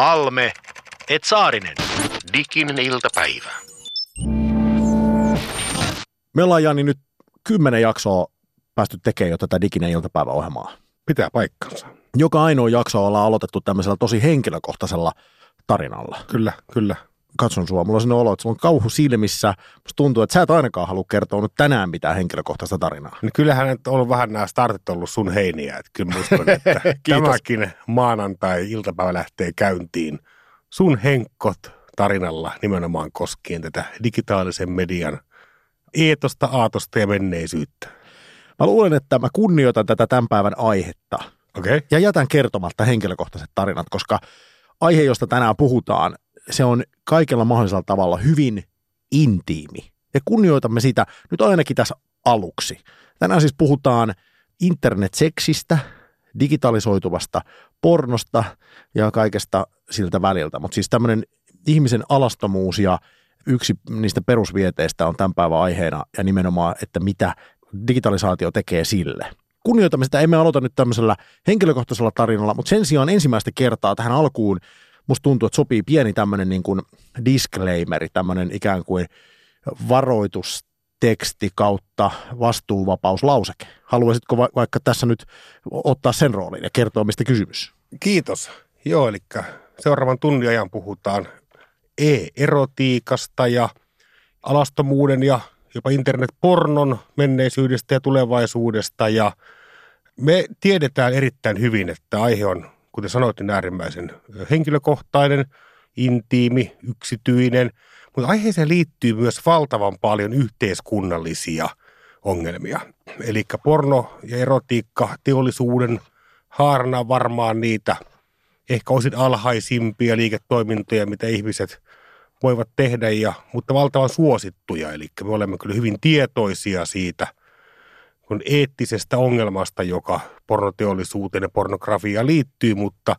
Halme, et Saarinen. Diginen iltapäivä. Me ollaan Jani nyt kymmenen jaksoa päästy tekemään jo tätä Diginen iltapäiväohjelmaa. Pitää paikkansa. Joka ainoa jakso ollaan aloitettu tämmöisellä tosi henkilökohtaisella tarinalla. Kyllä, kyllä. Katson sua, mulla on sellainen olo, että sulla on kauhu silmissä. Musta tuntuu, että sä et ainakaan halua kertoa nyt tänään mitään henkilökohtaista tarinaa. Niin kyllähän nyt on ollut vähän nämä startit ollut sun heiniä. Että kyllä uskon, että tämäkin maanantai-iltapäivä lähtee käyntiin sun henkkot tarinalla nimenomaan koskien tätä digitaalisen median eetosta, aatosta ja menneisyyttä. Mä luulen, että mä kunnioitan tätä tämän päivän aihetta Okei? Okay? ja jätän kertomatta henkilökohtaiset tarinat, koska aihe, josta tänään puhutaan, se on kaikella mahdollisella tavalla hyvin intiimi. Ja kunnioitamme sitä nyt ainakin tässä aluksi. Tänään siis puhutaan internetseksistä, digitalisoituvasta pornosta ja kaikesta siltä väliltä. Mutta siis tämmöinen ihmisen alastomuus ja yksi niistä perusvieteistä on tämän päivän aiheena ja nimenomaan, että mitä digitalisaatio tekee sille. Kunnioitamme sitä, emme aloita nyt tämmöisellä henkilökohtaisella tarinalla, mutta sen sijaan ensimmäistä kertaa tähän alkuun musta tuntuu, että sopii pieni tämmöinen niin kuin disclaimeri, tämmöinen ikään kuin varoitusteksti kautta vastuuvapauslauseke. Haluaisitko va- vaikka tässä nyt ottaa sen roolin ja kertoa, mistä kysymys? Kiitos. Joo, eli seuraavan tunnin ajan puhutaan e-erotiikasta ja alastomuuden ja jopa internetpornon menneisyydestä ja tulevaisuudesta. Ja me tiedetään erittäin hyvin, että aihe on, kuten sanoit, niin äärimmäisen henkilökohtainen, intiimi, yksityinen, mutta aiheeseen liittyy myös valtavan paljon yhteiskunnallisia ongelmia. Eli porno ja erotiikka teollisuuden haarana varmaan niitä ehkä osin alhaisimpia liiketoimintoja, mitä ihmiset voivat tehdä, ja, mutta valtavan suosittuja. Eli me olemme kyllä hyvin tietoisia siitä kun eettisestä ongelmasta, joka pornoteollisuuteen ja pornografiaan liittyy, mutta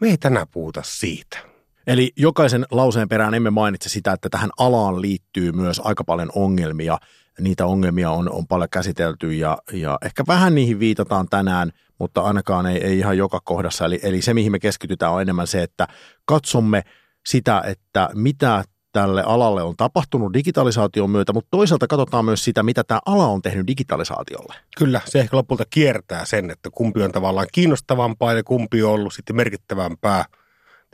me ei tänään puhuta siitä. Eli jokaisen lauseen perään emme mainitse sitä, että tähän alaan liittyy myös aika paljon ongelmia. Niitä ongelmia on, on paljon käsitelty ja, ja ehkä vähän niihin viitataan tänään, mutta ainakaan ei, ei ihan joka kohdassa. Eli, eli se, mihin me keskitytään, on enemmän se, että katsomme sitä, että mitä tälle alalle on tapahtunut digitalisaation myötä, mutta toisaalta katsotaan myös sitä, mitä tämä ala on tehnyt digitalisaatiolle. Kyllä, se ehkä lopulta kiertää sen, että kumpi on tavallaan kiinnostavampaa ja kumpi on ollut sitten merkittävämpää.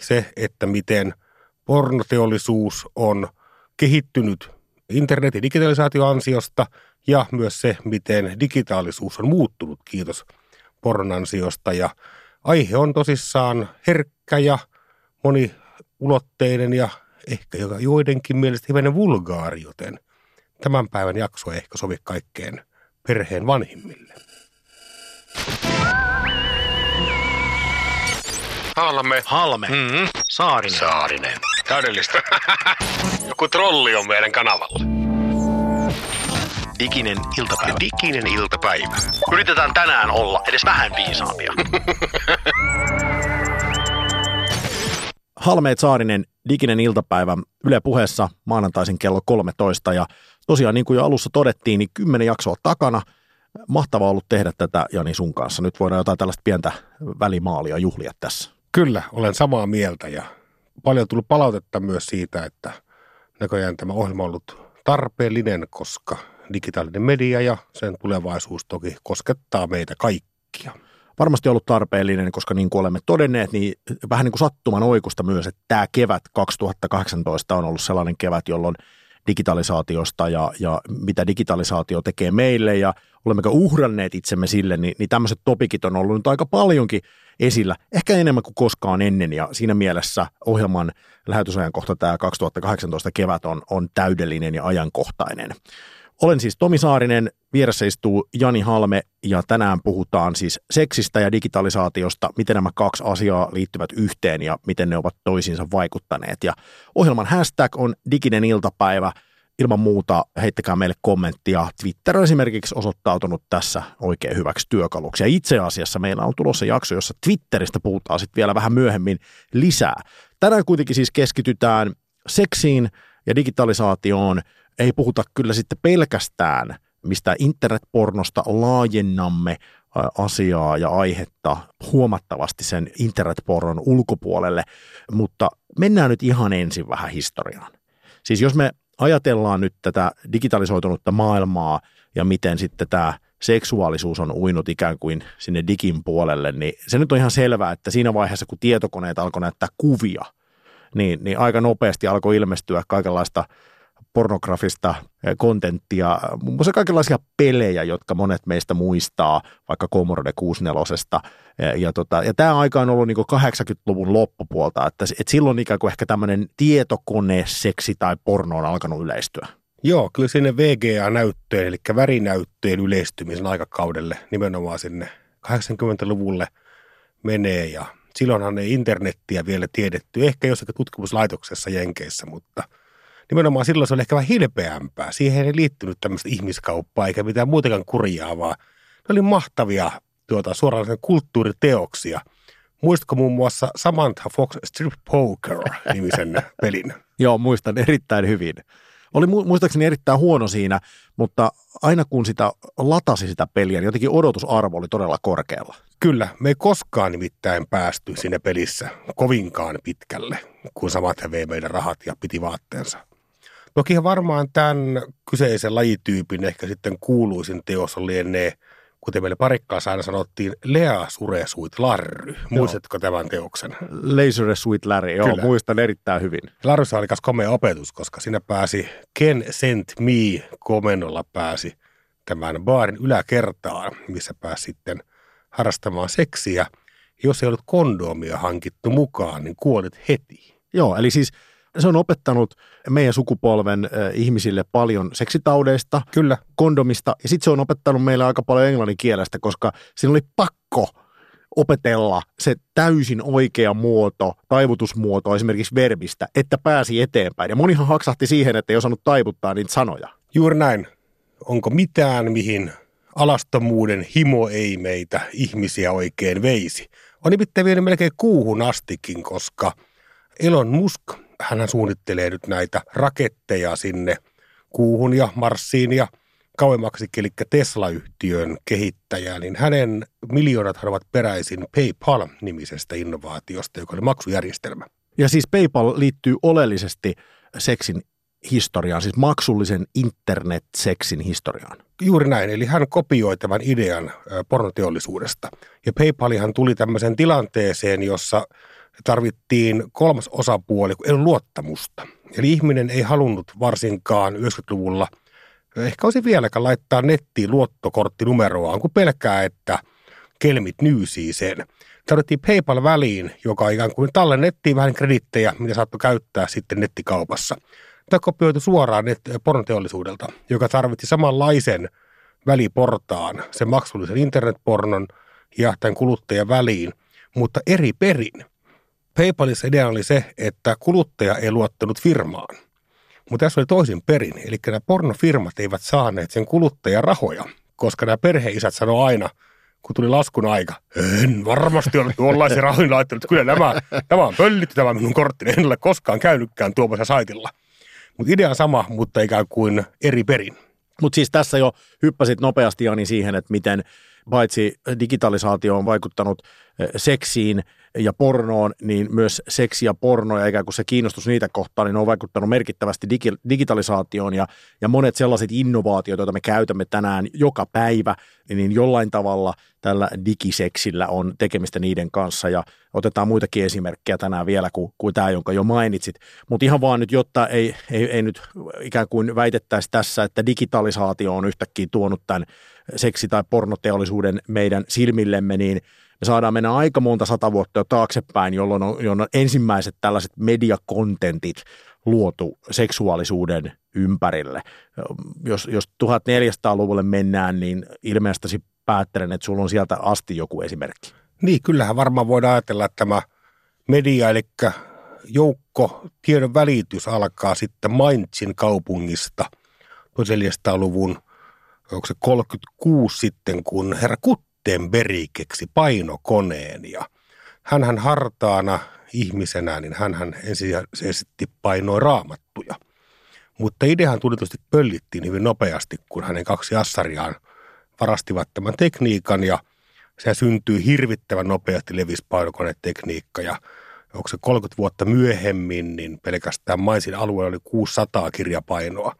Se, että miten pornoteollisuus on kehittynyt internetin digitalisaation ansiosta ja myös se, miten digitaalisuus on muuttunut, kiitos pornon ansiosta. Ja aihe on tosissaan herkkä ja moniulotteinen ja ehkä joka joidenkin mielestä hivenen vulgaari, joten tämän päivän jakso ei ehkä sovi kaikkeen perheen vanhimmille. Halme. Halme, Mm-hmm. Saarinen. Saarinen. Täydellistä. Joku trolli on meidän kanavalla. Diginen iltapäivä. Diginen iltapäivä. Yritetään tänään olla edes vähän viisaampia. Halmeet Saarinen, diginen iltapäivä Yle puheessa maanantaisin kello 13 ja tosiaan niin kuin jo alussa todettiin, niin kymmenen jaksoa takana. Mahtavaa ollut tehdä tätä Jani sun kanssa. Nyt voidaan jotain tällaista pientä välimaalia juhlia tässä. Kyllä, olen samaa mieltä ja paljon on tullut palautetta myös siitä, että näköjään tämä ohjelma on ollut tarpeellinen, koska digitaalinen media ja sen tulevaisuus toki koskettaa meitä kaikkia. Varmasti ollut tarpeellinen, koska niin kuin olemme todenneet, niin vähän niin kuin sattuman oikusta myös, että tämä kevät 2018 on ollut sellainen kevät, jolloin digitalisaatiosta ja, ja mitä digitalisaatio tekee meille ja olemmeko uhranneet itsemme sille, niin, niin tämmöiset topikit on ollut nyt aika paljonkin esillä, ehkä enemmän kuin koskaan ennen ja siinä mielessä ohjelman lähetysajan kohta tämä 2018 kevät on, on täydellinen ja ajankohtainen. Olen siis Tomi Saarinen, vieressä istuu Jani Halme ja tänään puhutaan siis seksistä ja digitalisaatiosta, miten nämä kaksi asiaa liittyvät yhteen ja miten ne ovat toisiinsa vaikuttaneet. Ja ohjelman hashtag on diginen iltapäivä. Ilman muuta heittäkää meille kommenttia. Twitter on esimerkiksi osoittautunut tässä oikein hyväksi työkaluksi. Ja itse asiassa meillä on tulossa jakso, jossa Twitteristä puhutaan sitten vielä vähän myöhemmin lisää. Tänään kuitenkin siis keskitytään seksiin ja digitalisaatioon. Ei puhuta kyllä sitten pelkästään mistä internetpornosta laajennamme asiaa ja aihetta huomattavasti sen internetpornon ulkopuolelle, mutta mennään nyt ihan ensin vähän historiaan. Siis jos me ajatellaan nyt tätä digitalisoitunutta maailmaa ja miten sitten tämä seksuaalisuus on uinut ikään kuin sinne digin puolelle, niin se nyt on ihan selvää, että siinä vaiheessa, kun tietokoneet alkoi näyttää kuvia, niin, niin aika nopeasti alkoi ilmestyä kaikenlaista pornografista kontenttia, muun muassa kaikenlaisia pelejä, jotka monet meistä muistaa, vaikka Commodore 64. Ja, ja, tota, ja tämä aika on ollut niin 80-luvun loppupuolta, että, että silloin ikään kuin ehkä tämmöinen tietokoneseksi tai porno on alkanut yleistyä. Joo, kyllä sinne VGA-näyttöön, eli värinäyttöjen yleistymisen aikakaudelle nimenomaan sinne 80-luvulle menee ja silloinhan ei internettiä vielä tiedetty, ehkä jossakin tutkimuslaitoksessa Jenkeissä, mutta nimenomaan silloin se oli ehkä vähän hilpeämpää. Siihen ei liittynyt tämmöistä ihmiskauppaa eikä mitään muutakaan kurjaa, vaan ne oli mahtavia tuota, suoraan kulttuuriteoksia. Muistatko muun muassa Samantha Fox Strip Poker nimisen pelin? Joo, muistan erittäin hyvin. Oli muistaakseni erittäin huono siinä, mutta aina kun sitä latasi sitä peliä, niin jotenkin odotusarvo oli todella korkealla. Kyllä, me ei koskaan nimittäin päästy siinä pelissä kovinkaan pitkälle, kun samat vei meidän rahat ja piti vaatteensa. Toki varmaan tämän kyseisen lajityypin ehkä sitten kuuluisin teos on lienee – kuten meille parikkaassa aina sanottiin, Lea Suresuit Larry. Muistatko tämän teoksen? Laser Sweet Larry, joo, Kyllä. muistan erittäin hyvin. Larryssa oli myös komea opetus, koska siinä pääsi Ken Sent Me komennolla pääsi tämän baarin yläkertaan, missä pääsi sitten harrastamaan seksiä. Jos ei ollut kondomia hankittu mukaan, niin kuolit heti. Joo, eli siis se on opettanut meidän sukupolven ihmisille paljon seksitaudeista, Kyllä. kondomista, ja sitten se on opettanut meille aika paljon englannin kielestä, koska siinä oli pakko opetella se täysin oikea muoto, taivutusmuoto esimerkiksi verbistä, että pääsi eteenpäin. Ja monihan haksahti siihen, että ei osannut taivuttaa niitä sanoja. Juuri näin. Onko mitään, mihin alastomuuden himo ei meitä ihmisiä oikein veisi? On nimittäin vielä melkein kuuhun astikin, koska Elon Musk hän suunnittelee nyt näitä raketteja sinne kuuhun ja Marsiin ja kauemmaksi, eli Tesla-yhtiön kehittäjä, niin hänen miljoonat ovat peräisin PayPal-nimisestä innovaatiosta, joka oli maksujärjestelmä. Ja siis PayPal liittyy oleellisesti seksin historiaan, siis maksullisen internet-seksin historiaan. Juuri näin, eli hän kopioi tämän idean pornoteollisuudesta. Ja PayPalihan tuli tämmöiseen tilanteeseen, jossa tarvittiin kolmas osapuoli, kun ei ollut luottamusta. Eli ihminen ei halunnut varsinkaan 90-luvulla, ehkä olisi vieläkään laittaa nettiin luottokorttinumeroaan, kun pelkää, että kelmit nyysii sen. Tarvittiin PayPal väliin, joka ikään kuin tallennettiin vähän kredittejä, mitä saattoi käyttää sitten nettikaupassa. Tämä kopioitu suoraan net- pornoteollisuudelta, joka tarvitti samanlaisen väliportaan, sen maksullisen internetpornon ja tämän kuluttajan väliin, mutta eri perin. PayPalissa idea oli se, että kuluttaja ei luottanut firmaan. Mutta tässä oli toisin perin, eli nämä pornofirmat eivät saaneet sen kuluttajan rahoja, koska nämä perheisät sanoi aina, kun tuli laskun aika, en varmasti ole tuollaisia rahoja laittanut, kyllä nämä, tämä on pöllitty tämä minun korttini, en ole koskaan käynytkään tuomassa saitilla. Mutta idea on sama, mutta ikään kuin eri perin. Mutta siis tässä jo hyppäsit nopeasti Jani siihen, että miten paitsi digitalisaatio on vaikuttanut eh, seksiin – ja pornoon, niin myös seksi ja porno ja ikään kuin se kiinnostus niitä kohtaan, niin on vaikuttanut merkittävästi digi- digitalisaatioon ja, ja monet sellaiset innovaatiot, joita me käytämme tänään joka päivä, niin jollain tavalla tällä digiseksillä on tekemistä niiden kanssa ja otetaan muitakin esimerkkejä tänään vielä kuin, kuin tämä, jonka jo mainitsit. Mutta ihan vaan nyt, jotta ei, ei, ei nyt ikään kuin väitettäisi tässä, että digitalisaatio on yhtäkkiä tuonut tämän seksi- tai pornoteollisuuden meidän silmillemme, niin – me saadaan mennä aika monta sata vuotta jo taaksepäin, jolloin on, jolloin on ensimmäiset tällaiset mediakontentit luotu seksuaalisuuden ympärille. Jos, jos 1400-luvulle mennään, niin ilmeisesti päättelen, että sulla on sieltä asti joku esimerkki. Niin, kyllähän varmaan voidaan ajatella, että tämä media, eli joukko tiedon välitys alkaa sitten Mainzin kaupungista 1400-luvun, onko se 36 sitten, kun herra Kut Gutenberg keksi painokoneen ja hän hartaana ihmisenä, niin hän ensisijaisesti painoi raamattuja. Mutta ideahan tulitusti pöllittiin hyvin nopeasti, kun hänen kaksi assariaan varastivat tämän tekniikan ja Se syntyy hirvittävän nopeasti levispainokonetekniikka ja onko se 30 vuotta myöhemmin, niin pelkästään Maisin alueella oli 600 kirjapainoa.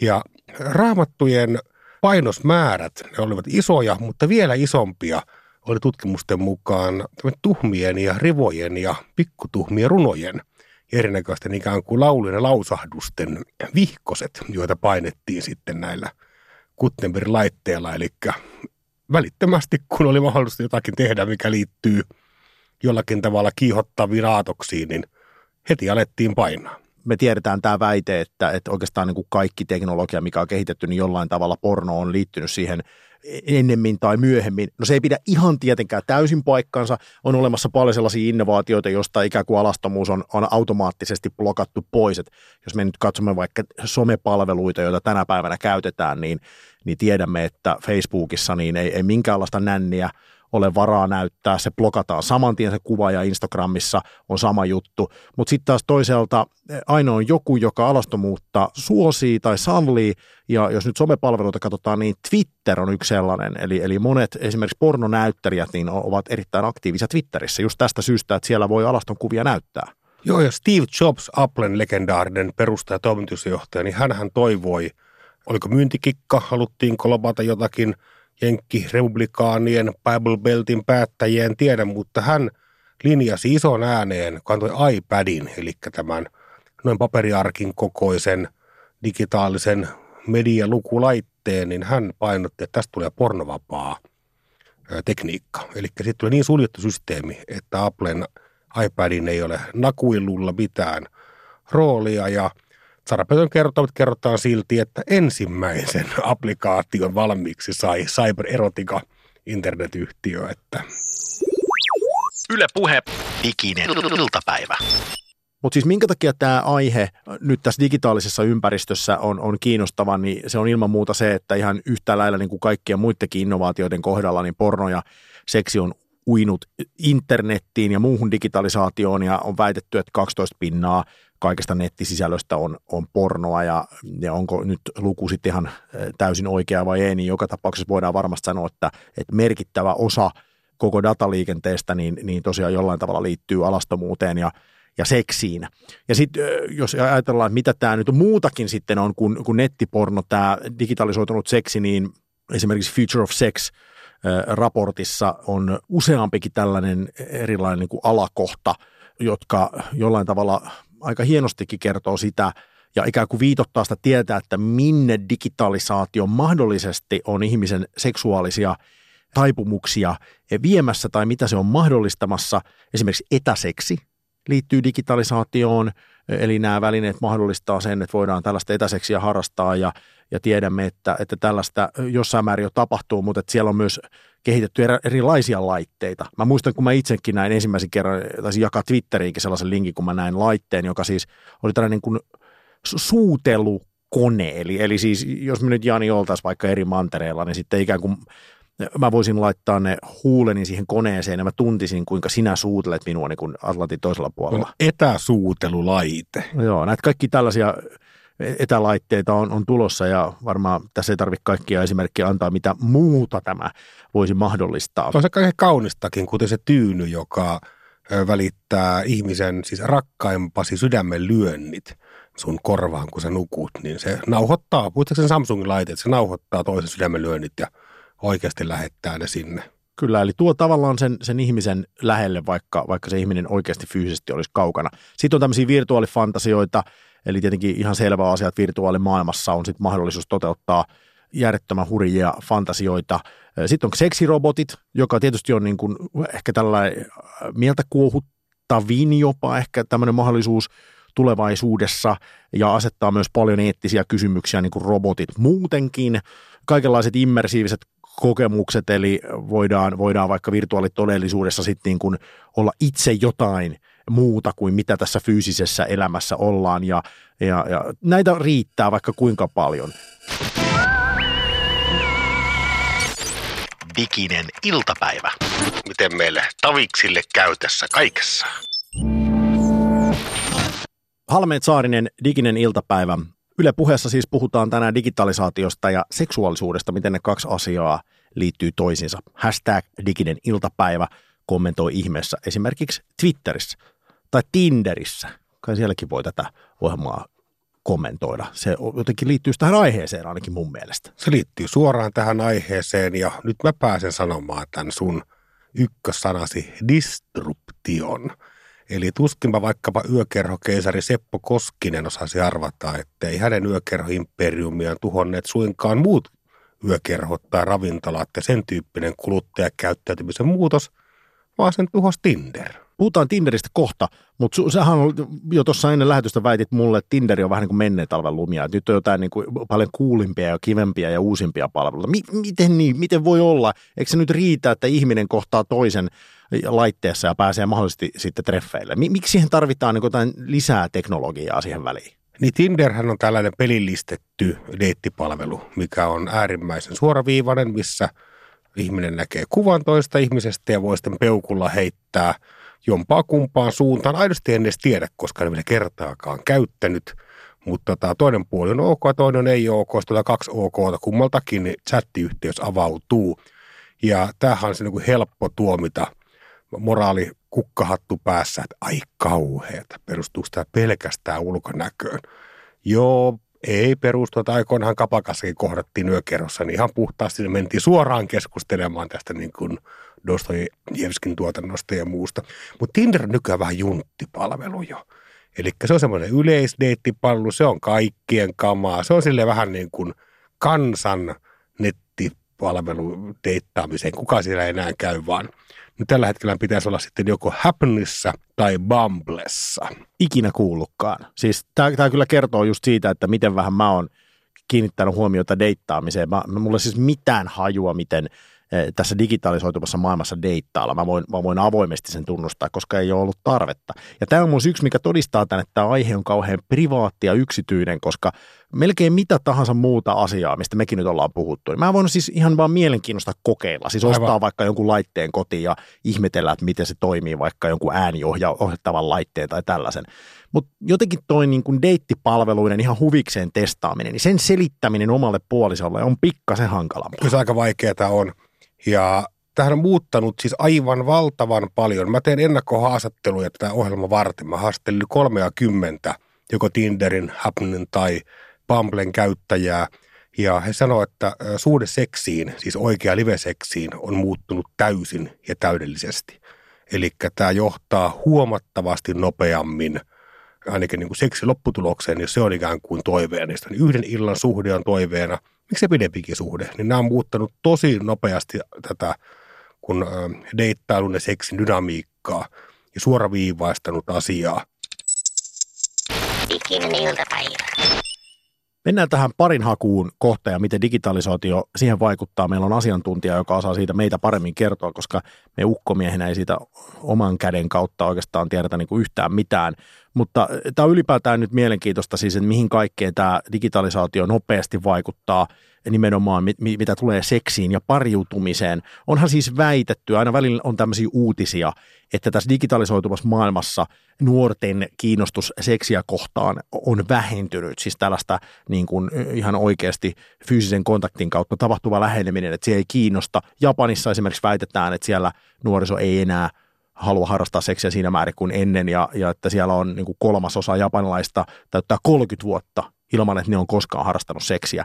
Ja raamattujen painosmäärät, ne olivat isoja, mutta vielä isompia oli tutkimusten mukaan tuhmien ja rivojen ja pikkutuhmien runojen erinäköisten ikään kuin laulujen ja lausahdusten vihkoset, joita painettiin sitten näillä Gutenbergin laitteilla. Eli välittömästi, kun oli mahdollista jotakin tehdä, mikä liittyy jollakin tavalla kiihottaviin aatoksiin, niin heti alettiin painaa me tiedetään tämä väite, että, että oikeastaan niin kuin kaikki teknologia, mikä on kehitetty, niin jollain tavalla porno on liittynyt siihen ennemmin tai myöhemmin. No se ei pidä ihan tietenkään täysin paikkansa. On olemassa paljon sellaisia innovaatioita, joista ikään kuin alastomuus on, on automaattisesti blokattu pois. Et jos me nyt katsomme vaikka somepalveluita, joita tänä päivänä käytetään, niin, niin tiedämme, että Facebookissa niin ei, ei minkäänlaista nänniä – ole varaa näyttää, se blokataan saman tien se kuva ja Instagramissa on sama juttu. Mutta sitten taas toisaalta eh, aina on joku, joka alastomuutta suosii tai sallii, ja jos nyt somepalveluita katsotaan, niin Twitter on yksi sellainen, eli, eli monet esimerkiksi pornonäyttelijät niin ovat erittäin aktiivisia Twitterissä just tästä syystä, että siellä voi alaston kuvia näyttää. Joo, ja Steve Jobs, Applen legendaarinen perustaja toimitusjohtaja, niin hän toivoi, oliko myyntikikka, haluttiin kolobata jotakin – jenkki-republikaanien Bible Beltin päättäjien tiedä, mutta hän linjasi ison ääneen, kun antoi iPadin, eli tämän noin paperiarkin kokoisen digitaalisen medialukulaitteen, niin hän painotti, että tästä tulee pornovapaa tekniikka. Eli sitten tulee niin suljettu systeemi, että Applen iPadin ei ole nakuilulla mitään roolia ja – Sarapetön kertovat kerrotaan silti, että ensimmäisen applikaation valmiiksi sai Cyber Erotica internetyhtiö. Että. Yle Puhe, diginen iltapäivä. Mutta siis minkä takia tämä aihe nyt tässä digitaalisessa ympäristössä on, on kiinnostava, niin se on ilman muuta se, että ihan yhtä lailla niin kuin kaikkien muidenkin innovaatioiden kohdalla, niin porno ja seksi on uinut internettiin ja muuhun digitalisaatioon ja on väitetty, että 12 pinnaa kaikesta nettisisällöstä on, on pornoa ja, ja onko nyt luku sitten ihan täysin oikea vai ei, niin joka tapauksessa voidaan varmasti sanoa, että, että merkittävä osa koko dataliikenteestä niin, niin tosiaan jollain tavalla liittyy alastomuuteen ja, ja seksiin. Ja sitten jos ajatellaan, että mitä tämä nyt muutakin sitten on kuin, kuin nettiporno, tämä digitalisoitunut seksi, niin esimerkiksi Future of Sex raportissa on useampikin tällainen erilainen niin kuin alakohta, jotka jollain tavalla aika hienostikin kertoo sitä ja ikään kuin viitottaa sitä tietää, että minne digitalisaatio mahdollisesti on ihmisen seksuaalisia taipumuksia viemässä tai mitä se on mahdollistamassa. Esimerkiksi etäseksi liittyy digitalisaatioon, eli nämä välineet mahdollistaa sen, että voidaan tällaista etäseksiä harrastaa ja, ja tiedämme, että, että tällaista jossain määrin jo tapahtuu, mutta että siellä on myös kehitetty erilaisia laitteita. Mä muistan, kun mä itsekin näin ensimmäisen kerran, taisin jakaa Twitteriinkin sellaisen linkin, kun mä näin laitteen, joka siis oli tällainen kuin suutelukone. Eli, eli siis jos me nyt Jani oltaisiin vaikka eri mantereella, niin sitten ikään kuin mä voisin laittaa ne huuleni siihen koneeseen ja mä tuntisin, kuinka sinä suutelet minua niin kuin Atlantin toisella puolella. Etäsuutelulaite. Joo, näitä kaikki tällaisia etälaitteita on, on tulossa ja varmaan tässä ei tarvitse kaikkia esimerkkejä antaa, mitä muuta tämä voisi mahdollistaa. On se kaiken kaunistakin, kuten se tyyny, joka välittää ihmisen, siis rakkaimpasi sydämen lyönnit sun korvaan, kun sä nukut, niin se nauhoittaa, sen Samsungin laite, että se nauhoittaa toisen sydämen lyönnit ja oikeasti lähettää ne sinne. Kyllä, eli tuo tavallaan sen, sen ihmisen lähelle, vaikka, vaikka se ihminen oikeasti fyysisesti olisi kaukana. Sitten on tämmöisiä virtuaalifantasioita, Eli tietenkin ihan selvä asia, että virtuaalimaailmassa on sitten mahdollisuus toteuttaa järjettömän hurjia fantasioita. Sitten on seksirobotit, joka tietysti on niin kuin ehkä tällainen mieltä kuohuttavin jopa ehkä tämmöinen mahdollisuus tulevaisuudessa ja asettaa myös paljon eettisiä kysymyksiä niin kuin robotit muutenkin. Kaikenlaiset immersiiviset kokemukset, eli voidaan, voidaan vaikka virtuaalitodellisuudessa sitten niin kuin olla itse jotain – muuta kuin mitä tässä fyysisessä elämässä ollaan ja, ja, ja näitä riittää vaikka kuinka paljon. Diginen iltapäivä. Miten meille taviksille käy tässä kaikessa? Halmeet Saarinen, Diginen iltapäivä. Yle puheessa siis puhutaan tänään digitalisaatiosta ja seksuaalisuudesta, miten ne kaksi asiaa liittyy toisiinsa. Hashtag diginen iltapäivä kommentoi ihmeessä esimerkiksi Twitterissä tai Tinderissä. Kai sielläkin voi tätä ohjelmaa kommentoida. Se jotenkin liittyy tähän aiheeseen ainakin mun mielestä. Se liittyy suoraan tähän aiheeseen ja nyt mä pääsen sanomaan tämän sun ykkössanasi disruption. Eli tuskinpa vaikkapa yökerhokeisari Seppo Koskinen osasi arvata, että ei hänen yökerhoimperiumiaan tuhonneet suinkaan muut yökerhot tai ravintolat ja sen tyyppinen kuluttajakäyttäytymisen muutos, vaan sen tuhos Tinder. Puhutaan Tinderistä kohta, mutta su- sähän jo tuossa ennen lähetystä väitit mulle, että Tinderi on vähän niin kuin menneen talven lumia. Että nyt on jotain niin kuin paljon kuulimpia ja kivempiä ja uusimpia palveluita. Mi- miten niin? Miten voi olla? Eikö se nyt riitä, että ihminen kohtaa toisen laitteessa ja pääsee mahdollisesti sitten treffeille? Mi- miksi siihen tarvitaan niin jotain lisää teknologiaa siihen väliin? Niin Tinderhän on tällainen pelillistetty deittipalvelu, mikä on äärimmäisen suoraviivainen, missä ihminen näkee kuvan toista ihmisestä ja voi sitten peukulla heittää – jompaa kumpaan suuntaan. Aidosti en edes tiedä, koska en vielä kertaakaan käyttänyt. Mutta tota, toinen puoli on ok, toinen ei ok. Sitten kaksi ok, kummaltakin niin chattiyhteys avautuu. Ja tämähän on se niin helppo tuomita moraali kukkahattu päässä, että ai kauheeta, perustuuko tämä pelkästään ulkonäköön. Joo, ei perustu, että aikoinaan kapakassakin kohdattiin yökerrossa, niin ihan puhtaasti mentiin suoraan keskustelemaan tästä niin kuin Dostojevskin tuotannosta ja muusta. Mutta Tinder on nykyään vähän junttipalvelu jo. Eli se on semmoinen yleisdeittipalvelu, se on kaikkien kamaa. Se on sille vähän niin kuin kansan nettipalvelu deittaamiseen. Kuka siellä enää käy, vaan nyt tällä hetkellä pitäisi olla sitten joko Happnissa tai Bumblessa. Ikinä kuullutkaan. Siis tämä kyllä kertoo just siitä, että miten vähän mä oon kiinnittänyt huomiota deittaamiseen. Mä, mulla siis mitään hajua, miten – Eh, tässä digitalisoituvassa maailmassa deittailla. Mä voin, mä voin avoimesti sen tunnustaa, koska ei ole ollut tarvetta. Ja tämä on myös yksi, mikä todistaa tämän, että tämä aihe on kauhean privaatti ja yksityinen, koska melkein mitä tahansa muuta asiaa, mistä mekin nyt ollaan puhuttu, niin mä voin siis ihan vaan mielenkiinnosta kokeilla. Siis ostaa Aivan. vaikka jonkun laitteen kotiin ja ihmetellä, että miten se toimii, vaikka jonkun ääniohjattavan laitteen tai tällaisen. Mutta jotenkin toi niin kuin deittipalveluiden ihan huvikseen testaaminen, niin sen selittäminen omalle puolisolle on pikkasen hankalampaa. Kyllä se aika vaikeaa on. Ja tähän on muuttanut siis aivan valtavan paljon. Mä teen ennakkohaastatteluja tätä ohjelmaa varten. Mä haastattelin 30 joko Tinderin, Happnin tai Bumblen käyttäjää. Ja he sanoivat, että suhde seksiin, siis oikea live-seksiin, on muuttunut täysin ja täydellisesti. Eli tämä johtaa huomattavasti nopeammin ainakin niin kuin seksi lopputulokseen, jos se on ikään kuin toiveena. Niin yhden illan suhde on toiveena – miksi se pidempikin suhde, niin nämä on muuttanut tosi nopeasti tätä kun deittailun ja seksin dynamiikkaa ja suoraviivaistanut asiaa. Ikinen iltapäivä. Mennään tähän parin hakuun kohta ja miten digitalisaatio siihen vaikuttaa. Meillä on asiantuntija, joka osaa siitä meitä paremmin kertoa, koska me ukkomiehenä ei siitä oman käden kautta oikeastaan tiedetä niin kuin yhtään mitään. Mutta tämä on ylipäätään nyt mielenkiintoista siis, että mihin kaikkeen tämä digitalisaatio nopeasti vaikuttaa nimenomaan, mit, mitä tulee seksiin ja pariutumiseen. Onhan siis väitetty, aina välillä on tämmöisiä uutisia, että tässä digitalisoituvassa maailmassa nuorten kiinnostus seksiä kohtaan on vähentynyt. Siis tällaista niin kuin ihan oikeasti fyysisen kontaktin kautta tapahtuva läheneminen, että se ei kiinnosta. Japanissa esimerkiksi väitetään, että siellä nuoriso ei enää – halua harrastaa seksiä siinä määrin kuin ennen ja, ja että siellä on niin kuin kolmasosa japanilaista täyttää 30 vuotta ilman, että ne on koskaan harrastanut seksiä.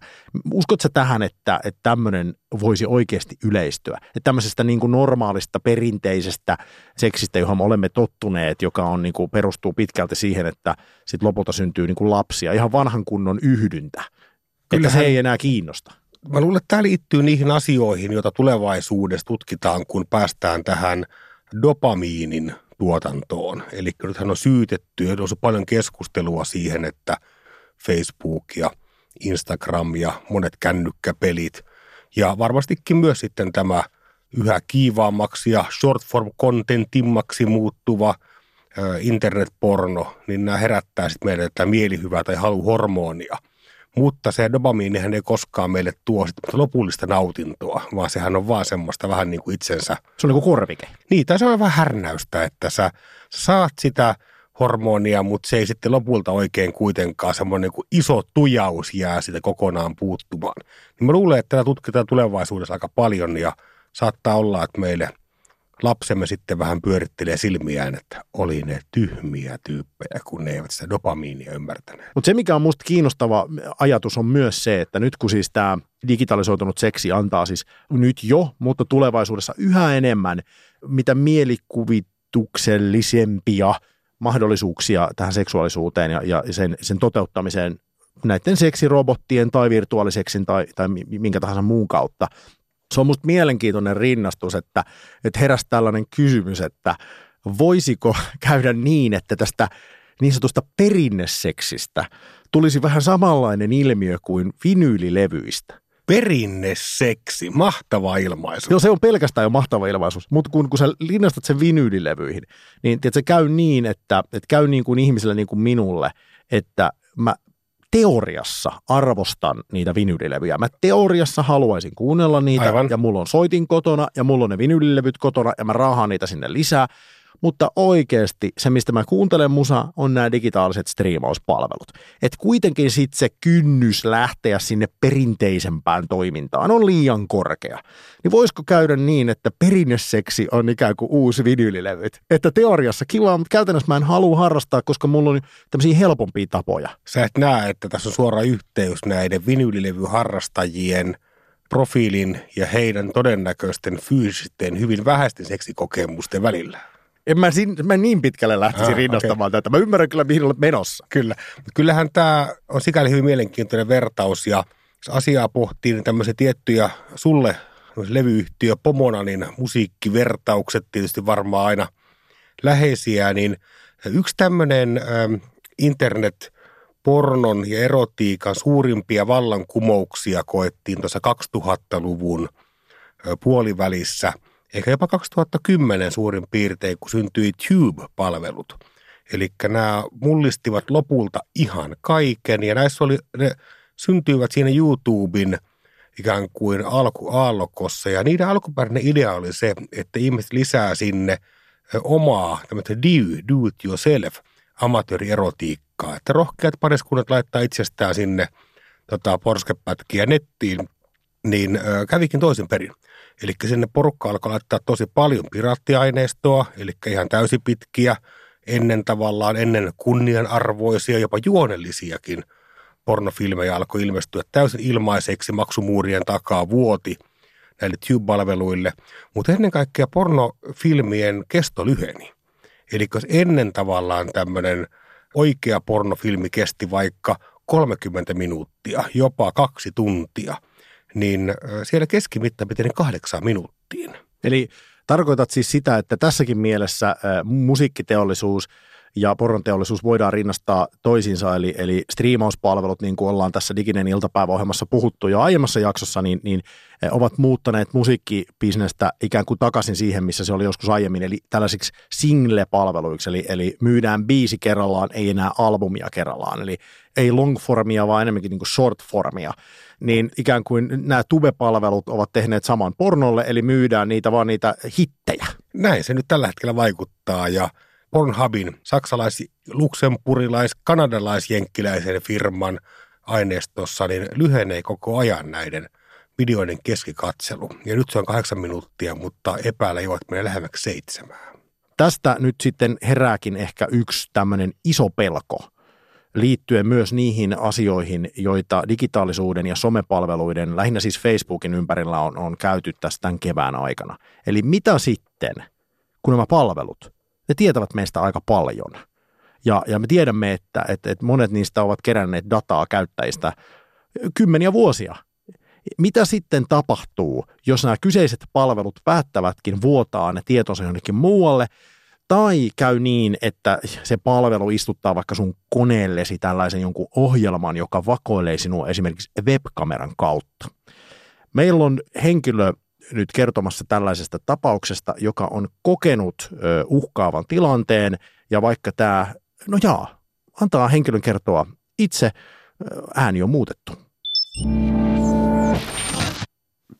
Uskotko tähän, että, että tämmöinen voisi oikeasti yleistyä? Että tämmöisestä niin kuin normaalista, perinteisestä seksistä, johon me olemme tottuneet, joka on, niin kuin, perustuu pitkälti siihen, että sit lopulta syntyy niin kuin lapsia, ihan vanhan kunnon yhdyntä, Kyllähän, että se ei enää kiinnosta. Mä luulen, että tämä liittyy niihin asioihin, joita tulevaisuudessa tutkitaan, kun päästään tähän – dopamiinin tuotantoon. Eli nythän on syytetty ja on paljon keskustelua siihen, että Facebook ja Instagram ja monet kännykkäpelit ja varmastikin myös sitten tämä yhä kiivaammaksi ja short form contentimmaksi muuttuva internetporno, niin nämä herättää sitten meille tätä mielihyvää tai haluhormonia – mutta se dopamiinihän ei koskaan meille tuo sit lopullista nautintoa, vaan sehän on vaan semmoista vähän niin kuin itsensä. Se on niin kuin korvike. Niin, tai se on vähän härnäystä, että sä saat sitä hormonia, mutta se ei sitten lopulta oikein kuitenkaan semmoinen niin kuin iso tujaus jää sitä kokonaan puuttumaan. Niin mä luulen, että tätä tutkitaan tulevaisuudessa aika paljon ja saattaa olla, että meille lapsemme sitten vähän pyörittelee silmiään, että oli ne tyhmiä tyyppejä, kun ne eivät sitä dopamiinia ymmärtäneet. Mutta se, mikä on musta kiinnostava ajatus, on myös se, että nyt kun siis tämä digitalisoitunut seksi antaa siis nyt jo, mutta tulevaisuudessa yhä enemmän mitä mielikuvituksellisempia mahdollisuuksia tähän seksuaalisuuteen ja, ja sen, sen toteuttamiseen näiden seksirobottien tai virtuaaliseksin tai, tai minkä tahansa muun kautta. Se on musta mielenkiintoinen rinnastus, että, että heräsi tällainen kysymys, että voisiko käydä niin, että tästä niin sanotusta perinneseksistä tulisi vähän samanlainen ilmiö kuin vinyylilevyistä. Perinneseksi, mahtava ilmaisu. Joo, se on pelkästään jo mahtava ilmaisu, mutta kun, kun sä linnastat sen vinyylilevyihin, niin tiedät, se käy niin, että, että käy niin kuin ihmiselle niin kuin minulle, että mä teoriassa arvostan niitä vinyylilevyjä. Mä teoriassa haluaisin kuunnella niitä Aivan. ja mulla on soitin kotona ja mulla on ne vinyylilevyt kotona ja mä raahaan niitä sinne lisää. Mutta oikeasti se, mistä mä kuuntelen musa, on nämä digitaaliset striimauspalvelut. Et kuitenkin sitten se kynnys lähteä sinne perinteisempään toimintaan on liian korkea. Niin voisiko käydä niin, että perinneseksi on ikään kuin uusi vinyylilevyt? Että teoriassa kiva, mutta käytännössä mä en halua harrastaa, koska mulla on tämmöisiä helpompia tapoja. Sä et näe, että tässä on suora yhteys näiden vinyylilevyharrastajien profiilin ja heidän todennäköisten fyysisten hyvin vähäisten seksikokemusten välillä. En mä, sin, mä niin pitkälle lähtisi ah, rinnastamaan okay. tätä. Mä ymmärrän kyllä, mihin olet menossa. Kyllä. Kyllähän tämä on sikäli hyvin mielenkiintoinen vertaus ja jos asiaa pohtii, niin tämmöisiä tiettyjä sulle levyyhtiö pomona, niin musiikkivertaukset tietysti varmaan aina läheisiä, niin yksi tämmöinen ähm, internet pornon ja erotiikan suurimpia vallankumouksia koettiin tuossa 2000-luvun puolivälissä – ehkä jopa 2010 suurin piirtein, kun syntyi Tube-palvelut. Eli nämä mullistivat lopulta ihan kaiken ja näissä oli, ne syntyivät siinä YouTuben ikään kuin alkuaallokossa ja niiden alkuperäinen idea oli se, että ihmiset lisää sinne omaa tämmöistä do, do it yourself amatöörierotiikkaa, että rohkeat pariskunnat laittaa itsestään sinne tota, porskepätkiä nettiin, niin ö, kävikin toisen perin. Eli sinne porukka alkoi laittaa tosi paljon piraattiaineistoa, eli ihan täysipitkiä, ennen tavallaan, ennen kunnianarvoisia, jopa juonellisiakin pornofilmejä alkoi ilmestyä täysin ilmaiseksi maksumuurien takaa vuoti näille Tube-palveluille. Mutta ennen kaikkea pornofilmien kesto lyheni. Eli jos ennen tavallaan tämmöinen oikea pornofilmi kesti vaikka 30 minuuttia, jopa kaksi tuntia – niin siellä keskimitta pitää kahdeksan minuuttiin. Eli tarkoitat siis sitä, että tässäkin mielessä musiikkiteollisuus ja porronteollisuus voidaan rinnastaa toisiinsa, eli, eli striimauspalvelut, niin kuin ollaan tässä Diginen iltapäiväohjelmassa puhuttu jo aiemmassa jaksossa, niin, niin ovat muuttaneet musiikkibisnestä ikään kuin takaisin siihen, missä se oli joskus aiemmin, eli tällaisiksi single-palveluiksi, eli, eli myydään biisi kerrallaan, ei enää albumia kerrallaan, eli ei long-formia, vaan enemmänkin niin kuin short-formia niin ikään kuin nämä tube-palvelut ovat tehneet saman pornolle, eli myydään niitä vaan niitä hittejä. Näin se nyt tällä hetkellä vaikuttaa ja Pornhubin saksalais, luksempurilais, kanadalais, jenkkiläisen firman aineistossa niin lyhenee koko ajan näiden videoiden keskikatselu. Ja nyt se on kahdeksan minuuttia, mutta epäillä jo, että menee lähemmäksi seitsemää. Tästä nyt sitten herääkin ehkä yksi tämmöinen iso pelko – liittyen myös niihin asioihin, joita digitaalisuuden ja somepalveluiden, lähinnä siis Facebookin ympärillä on, on käyty tässä tämän kevään aikana. Eli mitä sitten, kun nämä palvelut, ne tietävät meistä aika paljon. Ja, ja me tiedämme, että, että, että monet niistä ovat keränneet dataa käyttäjistä kymmeniä vuosia. Mitä sitten tapahtuu, jos nämä kyseiset palvelut päättävätkin vuotaa ne tietonsa jonnekin muualle – tai käy niin, että se palvelu istuttaa vaikka sun koneellesi tällaisen jonkun ohjelman, joka vakoilee sinua esimerkiksi webkameran kautta. Meillä on henkilö nyt kertomassa tällaisesta tapauksesta, joka on kokenut uhkaavan tilanteen, ja vaikka tämä, no jaa, antaa henkilön kertoa itse, ääni on muutettu.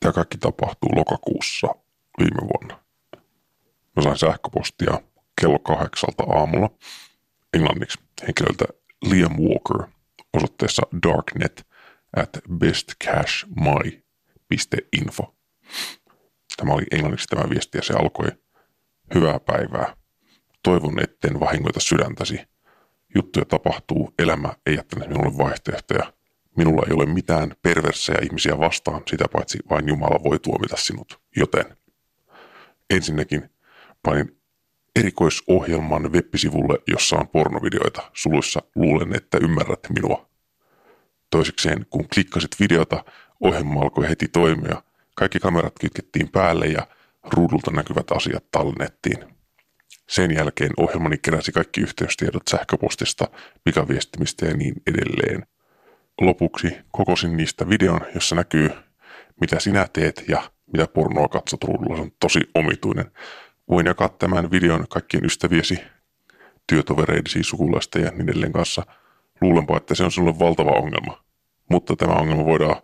Tämä kaikki tapahtuu lokakuussa viime vuonna. Mä sain sähköpostia kello kahdeksalta aamulla englanniksi henkilöltä Liam Walker osoitteessa darknet at bestcashmy.info. Tämä oli englanniksi tämä viesti ja se alkoi hyvää päivää. Toivon, etten vahingoita sydäntäsi. Juttuja tapahtuu, elämä ei jättänyt minulle vaihtoehtoja. Minulla ei ole mitään perversejä ihmisiä vastaan, sitä paitsi vain Jumala voi tuomita sinut. Joten ensinnäkin panin erikoisohjelman web-sivulle, jossa on pornovideoita. Suluissa luulen, että ymmärrät minua. Toisekseen, kun klikkasit videota, ohjelma alkoi heti toimia. Kaikki kamerat kytkettiin päälle ja ruudulta näkyvät asiat tallennettiin. Sen jälkeen ohjelmani keräsi kaikki yhteystiedot sähköpostista, pikaviestimistä ja niin edelleen. Lopuksi kokosin niistä videon, jossa näkyy, mitä sinä teet ja mitä pornoa katsot ruudulla. Se on tosi omituinen. Voin jakaa tämän videon kaikkien ystäviesi, työtovereidesi, sukulaista ja niin edelleen kanssa. Luulenpa, että se on sinulle valtava ongelma. Mutta tämä ongelma voidaan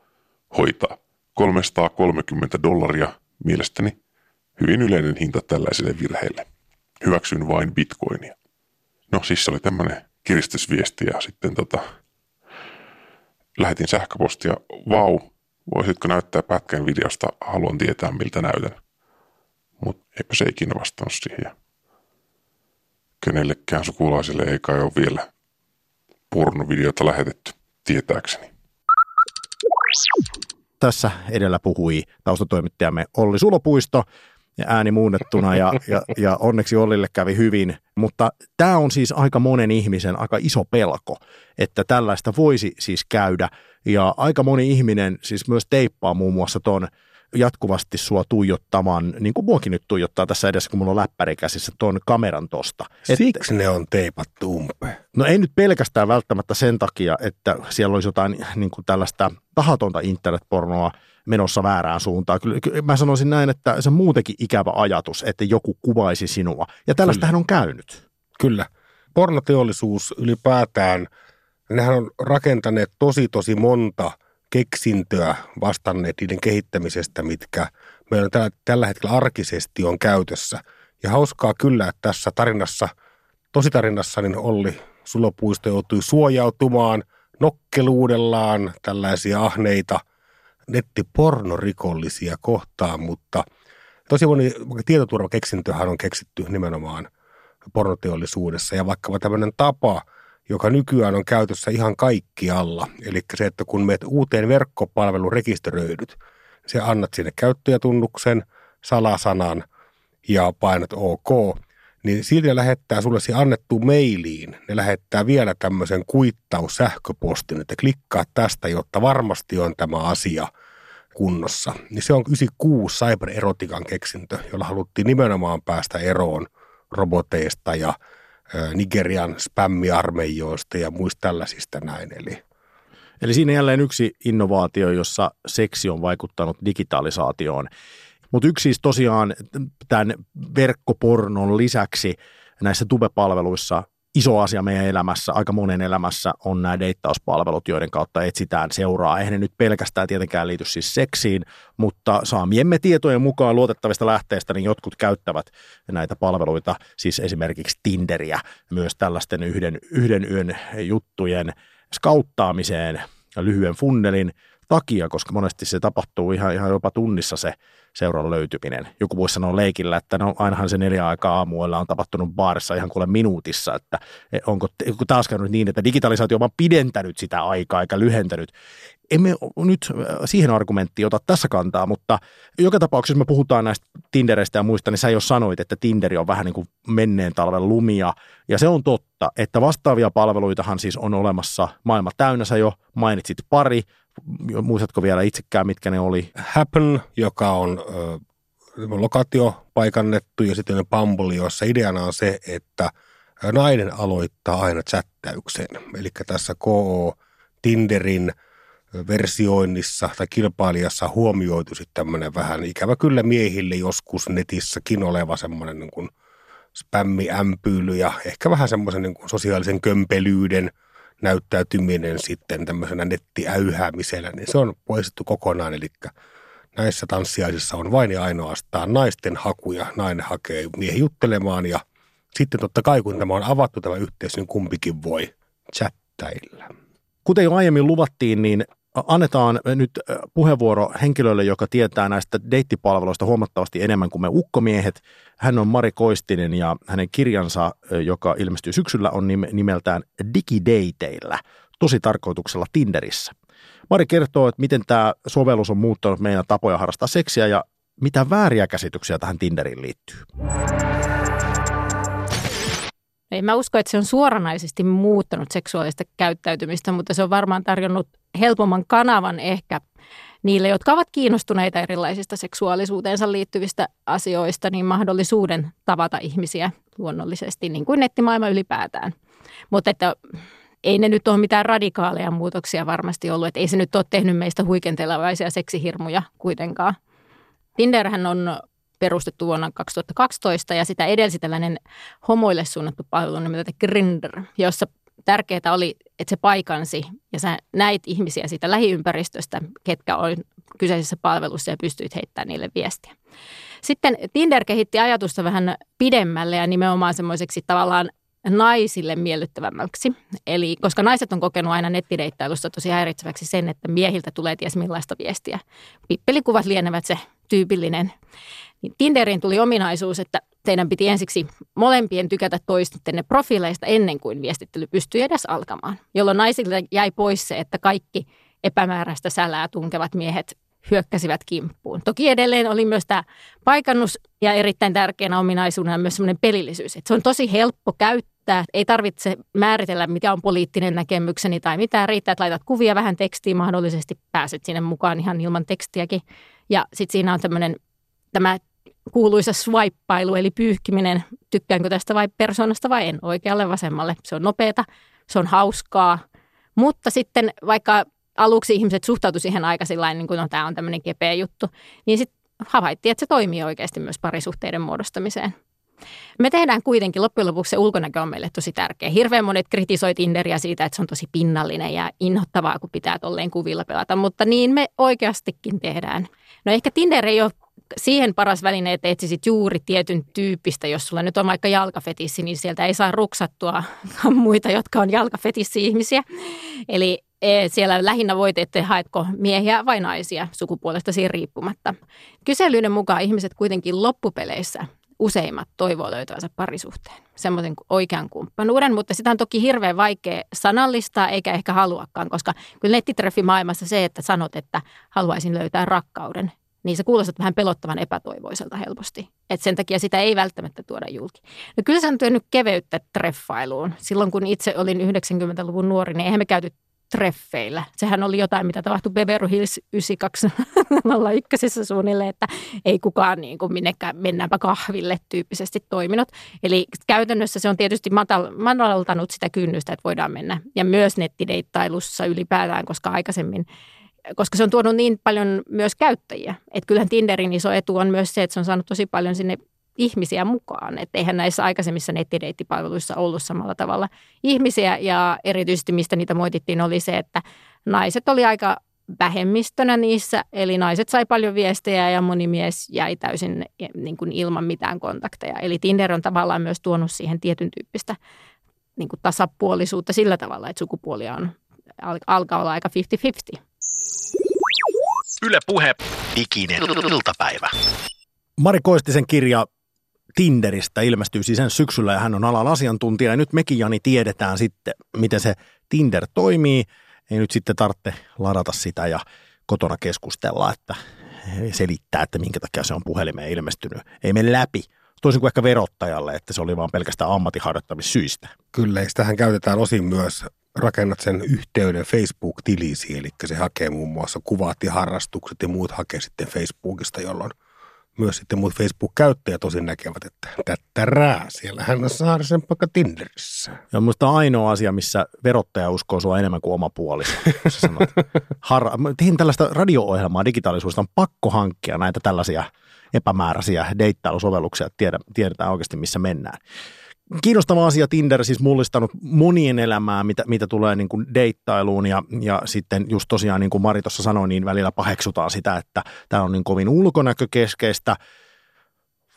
hoitaa. 330 dollaria mielestäni hyvin yleinen hinta tällaiselle virheelle. Hyväksyn vain bitcoinia. No siis se oli tämmöinen kiristysviesti ja sitten tota, lähetin sähköpostia, vau, voisitko näyttää pätkän videosta, haluan tietää miltä näytän. Mutta eipä se ikinä vastannut siihen. Kenellekään sukulaisille ei kai ole vielä pornovideota lähetetty, tietääkseni. Tässä edellä puhui taustatoimittajamme Olli Sulopuisto ja ääni muunnettuna ja, ja, ja onneksi Ollille kävi hyvin. Mutta tämä on siis aika monen ihmisen aika iso pelko, että tällaista voisi siis käydä. Ja aika moni ihminen siis myös teippaa muun muassa ton jatkuvasti sua tuijottamaan, niin kuin muakin nyt tuijottaa tässä edessä, kun mulla on läppäri käsissä, tuon kameran tosta. Siksi ne on teipattu umpeen. No ei nyt pelkästään välttämättä sen takia, että siellä olisi jotain niin kuin tällaista tahatonta internetpornoa menossa väärään suuntaan. Kyllä, kyllä mä sanoisin näin, että se on muutenkin ikävä ajatus, että joku kuvaisi sinua. Ja tällaistähän on käynyt. Kyllä. Pornoteollisuus ylipäätään, nehän on rakentaneet tosi tosi monta – keksintöä vastanneet niiden kehittämisestä, mitkä meillä tällä, tällä hetkellä arkisesti on käytössä. Ja hauskaa kyllä, että tässä tarinassa, tositarinassa, niin Olli Sulopuisto joutui suojautumaan nokkeluudellaan tällaisia ahneita nettipornorikollisia kohtaan, mutta tosi moni tietoturvakeksintöhän on keksitty nimenomaan pornoteollisuudessa ja vaikka tämmöinen tapa – joka nykyään on käytössä ihan kaikkialla. Eli se, että kun meet uuteen verkkopalveluun rekisteröidyt, se annat sinne käyttäjätunnuksen, salasanan ja painat OK, niin silti lähettää sulle siihen annettu mailiin, ne lähettää vielä tämmöisen kuittaussähköpostin, että klikkaa tästä, jotta varmasti on tämä asia kunnossa. Niin se on 96 cybererotikan keksintö, jolla haluttiin nimenomaan päästä eroon roboteista ja Nigerian spämmiarmeijoista ja muista tällaisista näin. Eli Eli siinä jälleen yksi innovaatio, jossa seksi on vaikuttanut digitalisaatioon. Mutta yksi siis tosiaan tämän verkkopornon lisäksi näissä tubepalveluissa iso asia meidän elämässä, aika monen elämässä on nämä deittauspalvelut, joiden kautta etsitään seuraa. Eihän ne nyt pelkästään tietenkään liity siis seksiin, mutta saamiemme tietojen mukaan luotettavista lähteistä niin jotkut käyttävät näitä palveluita, siis esimerkiksi Tinderiä, myös tällaisten yhden, yhden yön juttujen skauttaamiseen lyhyen funnelin takia, koska monesti se tapahtuu ihan, ihan jopa tunnissa se seuran löytyminen. Joku voisi sanoa leikillä, että no ainahan se neljä aikaa aamuilla on tapahtunut baarissa ihan kuule minuutissa, että onko, onko taas käynyt niin, että digitalisaatio on pidentänyt sitä aikaa eikä lyhentänyt. Emme nyt siihen argumenttiin ota tässä kantaa, mutta joka tapauksessa, me puhutaan näistä Tindereistä ja muista, niin sä jo sanoit, että Tinderi on vähän niin kuin menneen talven lumia, ja se on totta, että vastaavia palveluitahan siis on olemassa maailma täynnä, sä jo mainitsit pari, muistatko vielä itsekään, mitkä ne oli? Happen, joka on ö, lokatio paikannettu ja sitten Bumble, jossa ideana on se, että nainen aloittaa aina chattäyksen. Eli tässä KO Tinderin versioinnissa tai kilpailijassa huomioitu sitten tämmöinen vähän ikävä kyllä miehille joskus netissäkin oleva semmoinen niin kuin spämmiämpyyly ja ehkä vähän semmoisen niin kuin sosiaalisen kömpelyyden – näyttäytyminen sitten tämmöisenä nettiäyhäämisellä, niin se on poistettu kokonaan. Eli näissä tanssiaisissa on vain ja ainoastaan naisten hakuja. Nainen hakee miehen juttelemaan ja sitten totta kai kun tämä on avattu tämä yhteys, niin kumpikin voi chattailla. Kuten jo aiemmin luvattiin, niin annetaan nyt puheenvuoro henkilölle, joka tietää näistä deittipalveluista huomattavasti enemmän kuin me ukkomiehet. Hän on Mari Koistinen ja hänen kirjansa, joka ilmestyy syksyllä, on nimeltään Digideiteillä, tosi tarkoituksella Tinderissä. Mari kertoo, että miten tämä sovellus on muuttanut meidän tapoja harrastaa seksiä ja mitä vääriä käsityksiä tähän Tinderiin liittyy. Ei mä usko, että se on suoranaisesti muuttanut seksuaalista käyttäytymistä, mutta se on varmaan tarjonnut helpomman kanavan ehkä niille, jotka ovat kiinnostuneita erilaisista seksuaalisuuteensa liittyvistä asioista, niin mahdollisuuden tavata ihmisiä luonnollisesti, niin kuin nettimaailma ylipäätään. Mutta että ei ne nyt ole mitään radikaaleja muutoksia varmasti ollut, että ei se nyt ole tehnyt meistä huikentelevaisia seksihirmuja kuitenkaan. Tinderhän on perustettu vuonna 2012 ja sitä edelsi tällainen homoille suunnattu palvelu nimeltä Grindr, jossa tärkeää oli, että se paikansi ja sä näit ihmisiä siitä lähiympäristöstä, ketkä oli kyseisessä palvelussa ja pystyit heittämään niille viestiä. Sitten Tinder kehitti ajatusta vähän pidemmälle ja nimenomaan semmoiseksi tavallaan naisille miellyttävämmäksi. Eli koska naiset on kokenut aina nettideittailussa tosi häiritseväksi sen, että miehiltä tulee ties millaista viestiä. Pippelikuvat lienevät se tyypillinen. Niin Tinderin tuli ominaisuus, että teidän piti ensiksi molempien tykätä toistenne profiileista ennen kuin viestittely pystyi edes alkamaan. Jolloin naisille jäi pois se, että kaikki epämääräistä sälää tunkevat miehet hyökkäsivät kimppuun. Toki edelleen oli myös tämä paikannus ja erittäin tärkeänä ominaisuudena myös semmoinen pelillisyys. Että se on tosi helppo käyttää. Ei tarvitse määritellä, mikä on poliittinen näkemykseni tai mitään. Riittää, että laitat kuvia vähän tekstiin, mahdollisesti pääset sinne mukaan ihan ilman tekstiäkin. Ja sitten siinä on tämmöinen tämä kuuluisa swippailu, eli pyyhkiminen, tykkäänkö tästä vai persoonasta vai en, oikealle vasemmalle. Se on nopeata, se on hauskaa, mutta sitten vaikka aluksi ihmiset suhtautuivat siihen aika sillain, niin kuin no, tämä on tämmöinen kepeä juttu, niin sitten havaittiin, että se toimii oikeasti myös parisuhteiden muodostamiseen. Me tehdään kuitenkin, loppujen lopuksi se ulkonäkö on meille tosi tärkeä. Hirveän monet kritisoi Tinderiä siitä, että se on tosi pinnallinen ja inhottavaa, kun pitää tolleen kuvilla pelata, mutta niin me oikeastikin tehdään. No ehkä Tinder ei ole siihen paras väline, että etsisit juuri tietyn tyyppistä. Jos sulla nyt on vaikka jalkafetissi, niin sieltä ei saa ruksattua muita, jotka on jalkafetissi-ihmisiä. Eli e, siellä lähinnä voit, että haetko miehiä vai naisia sukupuolesta siihen riippumatta. Kyselyiden mukaan ihmiset kuitenkin loppupeleissä useimmat toivoo löytävänsä parisuhteen, semmoisen oikean kumppanuuden, mutta sitä on toki hirveän vaikea sanallistaa eikä ehkä haluakaan, koska kyllä nettitreffimaailmassa se, että sanot, että haluaisin löytää rakkauden, niin se kuulostaa vähän pelottavan epätoivoiselta helposti. Et sen takia sitä ei välttämättä tuoda julki. No kyllä se on työnnyt keveyttä treffailuun. Silloin kun itse olin 90-luvun nuori, niin eihän me käyty treffeillä. Sehän oli jotain, mitä tapahtui Beverly Hills 9201 suunnilleen, että ei kukaan niin kuin minnekään mennäänpä kahville tyyppisesti toiminut. Eli käytännössä se on tietysti matal, madaltanut sitä kynnystä, että voidaan mennä. Ja myös nettideittailussa ylipäätään, koska aikaisemmin koska se on tuonut niin paljon myös käyttäjiä. Että kyllähän Tinderin iso etu on myös se, että se on saanut tosi paljon sinne ihmisiä mukaan. Että eihän näissä aikaisemmissa nettideittipalveluissa ollut samalla tavalla ihmisiä ja erityisesti mistä niitä moitittiin oli se, että naiset oli aika vähemmistönä niissä, eli naiset sai paljon viestejä ja moni mies jäi täysin niin kuin ilman mitään kontakteja. Eli Tinder on tavallaan myös tuonut siihen tietyn tyyppistä niin kuin tasapuolisuutta sillä tavalla, että sukupuolia on, alkaa olla aika 50-50. Yle Puhe, diginen iltapäivä. Mari Koistisen kirja Tinderistä ilmestyy siis sen syksyllä ja hän on alan asiantuntija ja nyt mekin Jani tiedetään sitten, miten se Tinder toimii. Ei nyt sitten tarvitse ladata sitä ja kotona keskustella, että selittää, että minkä takia se on puhelimeen ilmestynyt. Ei mene läpi. Toisin kuin ehkä verottajalle, että se oli vain pelkästään ammattiharjoittamissyistä. Kyllä, ja sitähän käytetään osin myös rakennat sen yhteyden Facebook-tilisi, eli se hakee muun muassa kuvat ja harrastukset ja muut hakee sitten Facebookista, jolloin myös sitten muut Facebook-käyttäjät tosin näkevät, että tättärää, siellähän on sen vaikka Tinderissä. Ja minusta ainoa asia, missä verottaja uskoo sua enemmän kuin oma. Sanot, har- tein tällaista radio-ohjelmaa digitaalisuudesta, on pakko hankkia näitä tällaisia epämääräisiä deittailusovelluksia, että tiedetään oikeasti missä mennään kiinnostava asia Tinder siis mullistanut monien elämää, mitä, mitä tulee niin kuin deittailuun ja, ja sitten just tosiaan niin kuin Mari tuossa sanoi, niin välillä paheksutaan sitä, että tämä on niin kovin ulkonäkökeskeistä.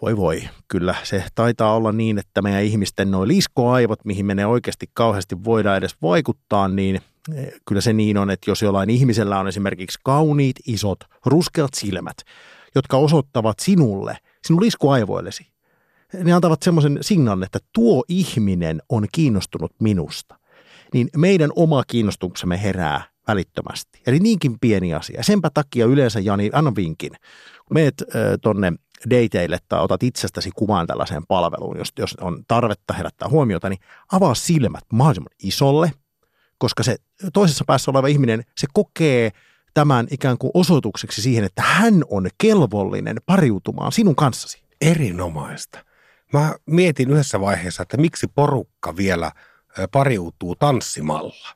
Voi voi, kyllä se taitaa olla niin, että meidän ihmisten noin liskoaivot, mihin me ne oikeasti kauheasti voidaan edes vaikuttaa, niin eh, kyllä se niin on, että jos jollain ihmisellä on esimerkiksi kauniit, isot, ruskeat silmät, jotka osoittavat sinulle, sinun liskoaivoillesi, ne antavat semmoisen signaalin, että tuo ihminen on kiinnostunut minusta, niin meidän oma kiinnostuksemme herää välittömästi. Eli niinkin pieni asia. Senpä takia yleensä, Jani, anna vinkin. Meet äh, tonne dateille tai otat itsestäsi kuvan tällaiseen palveluun, jos, jos on tarvetta herättää huomiota, niin avaa silmät mahdollisimman isolle, koska se toisessa päässä oleva ihminen, se kokee tämän ikään kuin osoitukseksi siihen, että hän on kelvollinen pariutumaan sinun kanssasi. Erinomaista. Mä mietin yhdessä vaiheessa, että miksi porukka vielä pariutuu tanssimalla.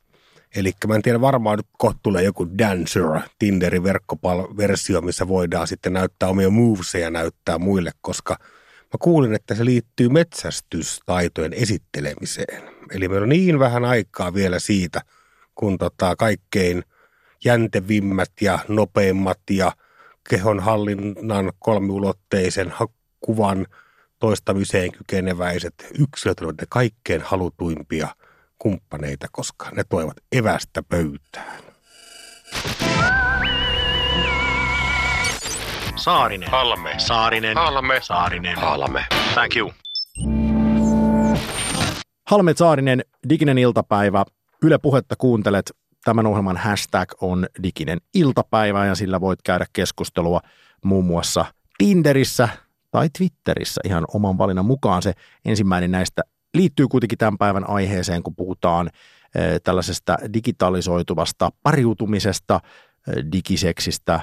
Eli mä en tiedä, varmaan nyt kohta tulee joku Dancer, Tinderin verkkopal-versio, missä voidaan sitten näyttää omia moveseja näyttää muille, koska mä kuulin, että se liittyy metsästystaitojen esittelemiseen. Eli meillä on niin vähän aikaa vielä siitä, kun tota kaikkein jäntevimmät ja nopeimmat ja kehonhallinnan kolmiulotteisen kuvan toistamiseen kykeneväiset yksilöt ovat ne kaikkein halutuimpia – kumppaneita, koska ne toivat evästä pöytään. Saarinen. Halme. Saarinen. Halme. Saarinen. Halme. Thank you. Halme Saarinen, diginen iltapäivä. Yle Puhetta kuuntelet. Tämän ohjelman hashtag on diginen iltapäivä ja sillä voit käydä keskustelua muun muassa Tinderissä tai Twitterissä ihan oman valinnan mukaan. Se ensimmäinen näistä liittyy kuitenkin tämän päivän aiheeseen, kun puhutaan eh, tällaisesta digitalisoituvasta pariutumisesta, eh, digiseksistä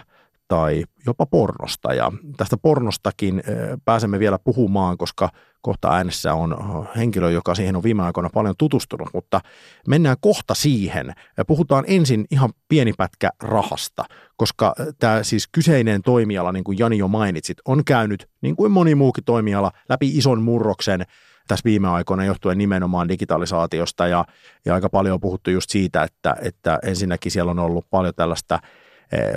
tai jopa pornosta. Ja tästä pornostakin eh, pääsemme vielä puhumaan, koska kohta äänessä on henkilö, joka siihen on viime aikoina paljon tutustunut, mutta mennään kohta siihen. Puhutaan ensin ihan pieni pätkä rahasta, koska tämä siis kyseinen toimiala, niin kuin Jani jo mainitsit, on käynyt, niin kuin moni muukin toimiala, läpi ison murroksen – tässä viime aikoina johtuen nimenomaan digitalisaatiosta ja, ja aika paljon on puhuttu just siitä, että, että ensinnäkin siellä on ollut paljon tällaista eh,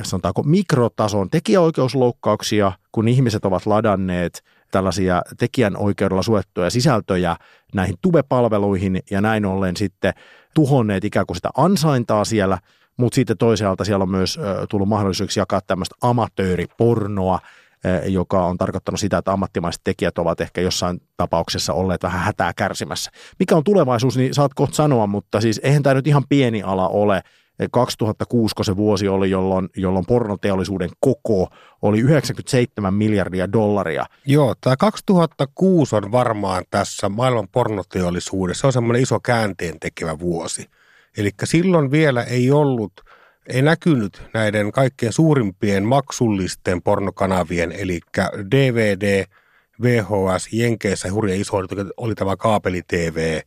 sanotaanko mikrotason tekijäoikeusloukkauksia, kun ihmiset ovat ladanneet tällaisia tekijän oikeudella suojattuja sisältöjä näihin tube-palveluihin ja näin ollen sitten tuhonneet ikään kuin sitä ansaintaa siellä, mutta sitten toisaalta siellä on myös tullut mahdollisuuksia jakaa tämmöistä amatööripornoa, Eh, joka on tarkoittanut sitä, että ammattimaiset tekijät ovat ehkä jossain tapauksessa olleet vähän hätää kärsimässä. Mikä on tulevaisuus, niin saat kohta sanoa, mutta siis eihän tämä nyt ihan pieni ala ole. 2006 eh, se vuosi oli, jolloin, jolloin pornoteollisuuden koko oli 97 miljardia dollaria. Joo, tämä 2006 on varmaan tässä maailman pornoteollisuudessa, se on semmoinen iso käänteen tekevä vuosi. Eli silloin vielä ei ollut – ei näkynyt näiden kaikkein suurimpien maksullisten pornokanavien, eli DVD, VHS, Jenkeissä hurja iso oli tämä kaapeli TV,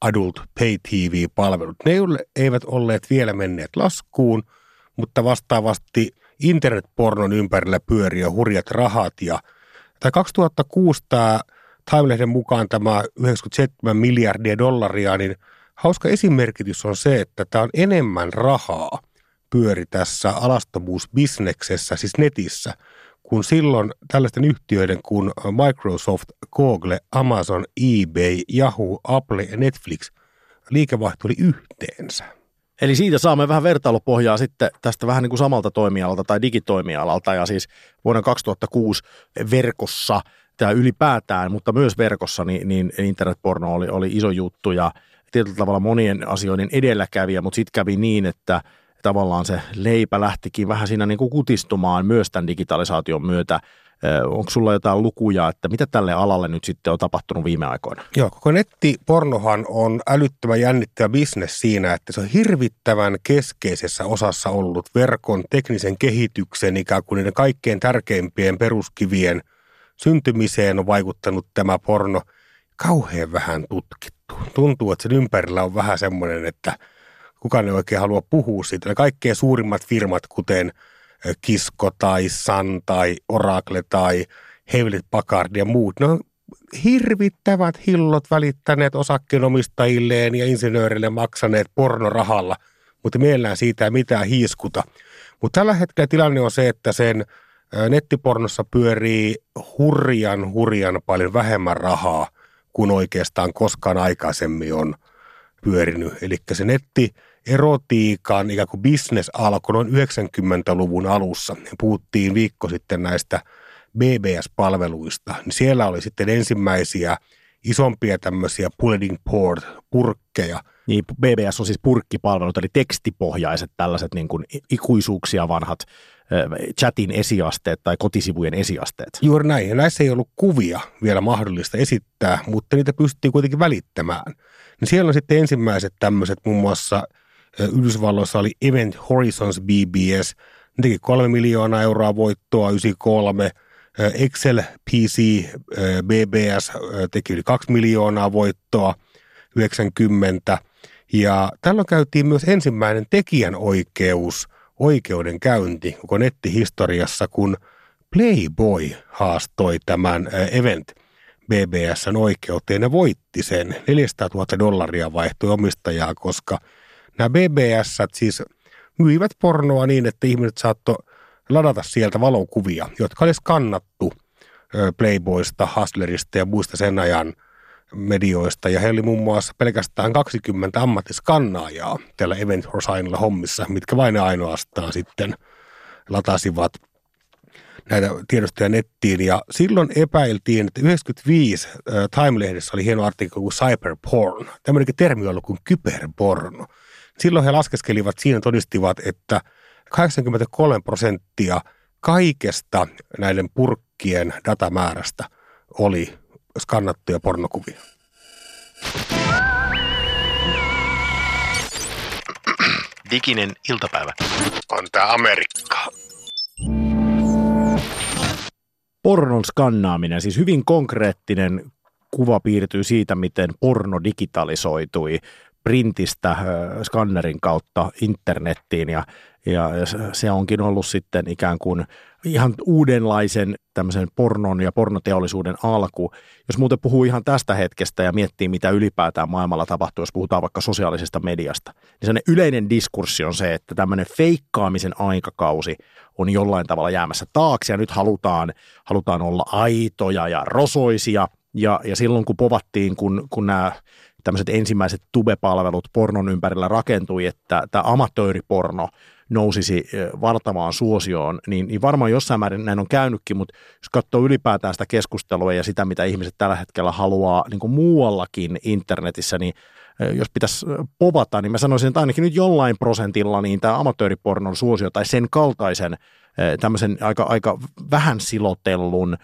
Adult Pay TV-palvelut. Ne eivät olleet vielä menneet laskuun, mutta vastaavasti internetpornon ympärillä pyörii jo hurjat rahat. Ja tämä 2006 tämä Time-lehden mukaan tämä 97 miljardia dollaria, niin hauska esimerkitys on se, että tämä on enemmän rahaa pyöri tässä alastomuusbisneksessä, siis netissä, kun silloin tällaisten yhtiöiden kuin Microsoft, Google, Amazon, eBay, Yahoo, Apple ja Netflix liikevaihto oli yhteensä. Eli siitä saamme vähän vertailupohjaa sitten tästä vähän niin kuin samalta toimialalta tai digitoimialalta ja siis vuonna 2006 verkossa tämä ylipäätään, mutta myös verkossa, niin, niin internetporno oli, oli iso juttu ja tietyllä tavalla monien asioiden edelläkävijä, mutta sitten kävi niin, että tavallaan se leipä lähtikin vähän siinä niin kuin kutistumaan myös tämän digitalisaation myötä. Onko sulla jotain lukuja, että mitä tälle alalle nyt sitten on tapahtunut viime aikoina? Joo, koko nettipornohan on älyttömän jännittävä bisnes siinä, että se on hirvittävän keskeisessä osassa ollut verkon teknisen kehityksen ikään kuin niiden kaikkein tärkeimpien peruskivien syntymiseen on vaikuttanut tämä porno kauhean vähän tutkittu. Tuntuu, että sen ympärillä on vähän semmoinen, että – kukaan ei oikein halua puhua siitä. Ne kaikkein suurimmat firmat, kuten Kisko tai San tai Oracle tai Hewlett Packard ja muut, ne on hirvittävät hillot välittäneet osakkeenomistajilleen ja insinöörille maksaneet pornorahalla, mutta mielellään siitä ei mitään hiiskuta. Mutta tällä hetkellä tilanne on se, että sen nettipornossa pyörii hurjan, hurjan paljon vähemmän rahaa kuin oikeastaan koskaan aikaisemmin on pyörinyt. Eli se netti erotiikan ikään kuin business alkoi noin 90-luvun alussa. Puhuttiin viikko sitten näistä BBS-palveluista, niin siellä oli sitten ensimmäisiä isompia tämmöisiä bulletin board purkkeja. Niin, BBS on siis purkkipalvelut, eli tekstipohjaiset tällaiset niin kuin ikuisuuksia vanhat chatin esiasteet tai kotisivujen esiasteet. Juuri näin, ja näissä ei ollut kuvia vielä mahdollista esittää, mutta niitä pystyttiin kuitenkin välittämään. Niin siellä on sitten ensimmäiset tämmöiset, muun muassa Yhdysvalloissa oli Event Horizons BBS, ne teki kolme miljoonaa euroa voittoa 93, Excel PC BBS teki yli 2 miljoonaa voittoa 90. Ja tällöin käytiin myös ensimmäinen tekijänoikeus oikeudenkäynti koko nettihistoriassa, kun Playboy haastoi tämän Event BBSn oikeuteen ja voitti sen. 400 000 dollaria vaihtoi omistajaa, koska nämä BBS siis myivät pornoa niin, että ihmiset saattoi ladata sieltä valokuvia, jotka olisi kannattu Playboysta, Hustlerista ja muista sen ajan medioista. Ja he oli muun muassa pelkästään 20 ammattiskannaajaa tällä Event Horizonilla hommissa, mitkä vain ainoastaan sitten latasivat näitä tiedostoja nettiin. Ja silloin epäiltiin, että 95 Time-lehdessä oli hieno artikkeli kuin cyberporn. Tämmöinenkin termi on ollut kuin kyberporno. Silloin he laskeskelivat siinä todistivat, että – 83 prosenttia kaikesta näiden purkkien datamäärästä oli skannattuja pornokuvia. Diginen iltapäivä. On tämä Amerikka. Pornon skannaaminen, siis hyvin konkreettinen kuva piirtyy siitä, miten porno digitalisoitui printistä skannerin kautta internettiin ja ja se onkin ollut sitten ikään kuin ihan uudenlaisen tämmöisen pornon ja pornoteollisuuden alku. Jos muuten puhuu ihan tästä hetkestä ja miettii, mitä ylipäätään maailmalla tapahtuu, jos puhutaan vaikka sosiaalisesta mediasta, niin sellainen yleinen diskurssi on se, että tämmöinen feikkaamisen aikakausi on jollain tavalla jäämässä taakse ja nyt halutaan, halutaan olla aitoja ja rosoisia. Ja, ja silloin kun povattiin, kun, kun nämä tämmöiset ensimmäiset tube-palvelut pornon ympärillä rakentui, että tämä amatööriporno – nousisi valtavaan suosioon, niin, niin varmaan jossain määrin näin on käynytkin, mutta jos katsoo ylipäätään sitä keskustelua ja sitä, mitä ihmiset tällä hetkellä haluaa niin kuin muuallakin internetissä, niin jos pitäisi povata, niin mä sanoisin, että ainakin nyt jollain prosentilla niin tämä amatööripornon suosio tai sen kaltaisen tämmöisen aika, aika vähän silotellun,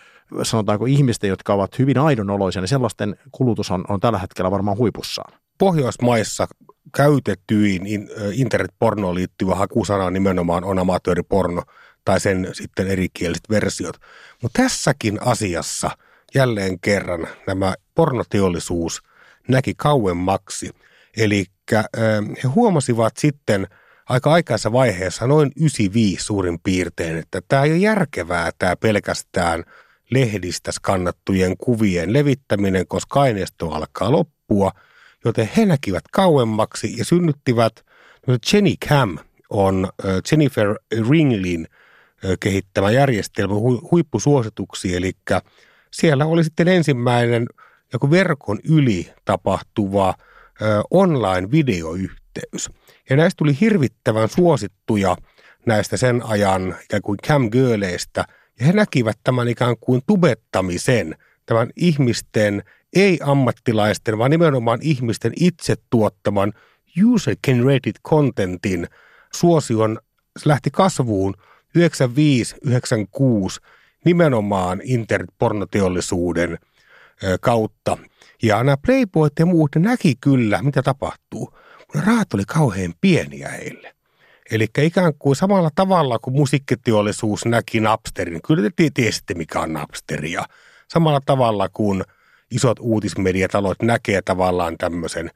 sanotaanko ihmisten, jotka ovat hyvin aidonoloisia, niin sellaisten kulutus on, on tällä hetkellä varmaan huipussaan. Pohjoismaissa käytetyin internetpornoon liittyvä hakusana nimenomaan on amatööriporno tai sen sitten erikieliset versiot. Mutta tässäkin asiassa jälleen kerran nämä pornoteollisuus näki kauemmaksi. Eli he huomasivat sitten aika aikaisessa vaiheessa, noin 95 suurin piirtein, että tämä ei ole järkevää tämä pelkästään lehdistä skannattujen kuvien levittäminen, koska aineisto alkaa loppua – joten he näkivät kauemmaksi ja synnyttivät, Jenny Cam on Jennifer Ringlin kehittämä järjestelmä huippusuosituksi, eli siellä oli sitten ensimmäinen joku verkon yli tapahtuva online-videoyhteys. Ja näistä tuli hirvittävän suosittuja näistä sen ajan ikään kuin cam girleistä, ja he näkivät tämän ikään kuin tubettamisen, tämän ihmisten ei ammattilaisten, vaan nimenomaan ihmisten itse tuottaman user-generated contentin suosion lähti kasvuun 95-96 nimenomaan internet-pornoteollisuuden kautta. Ja nämä Playboyt ja muut näki kyllä, mitä tapahtuu, kun rahat oli kauhean pieniä heille. Eli ikään kuin samalla tavalla kuin musiikkiteollisuus näki Napsterin, kyllä te tiesitte mikä on Napsteria. Samalla tavalla kuin – isot uutismediatalot näkee tavallaan tämmöisen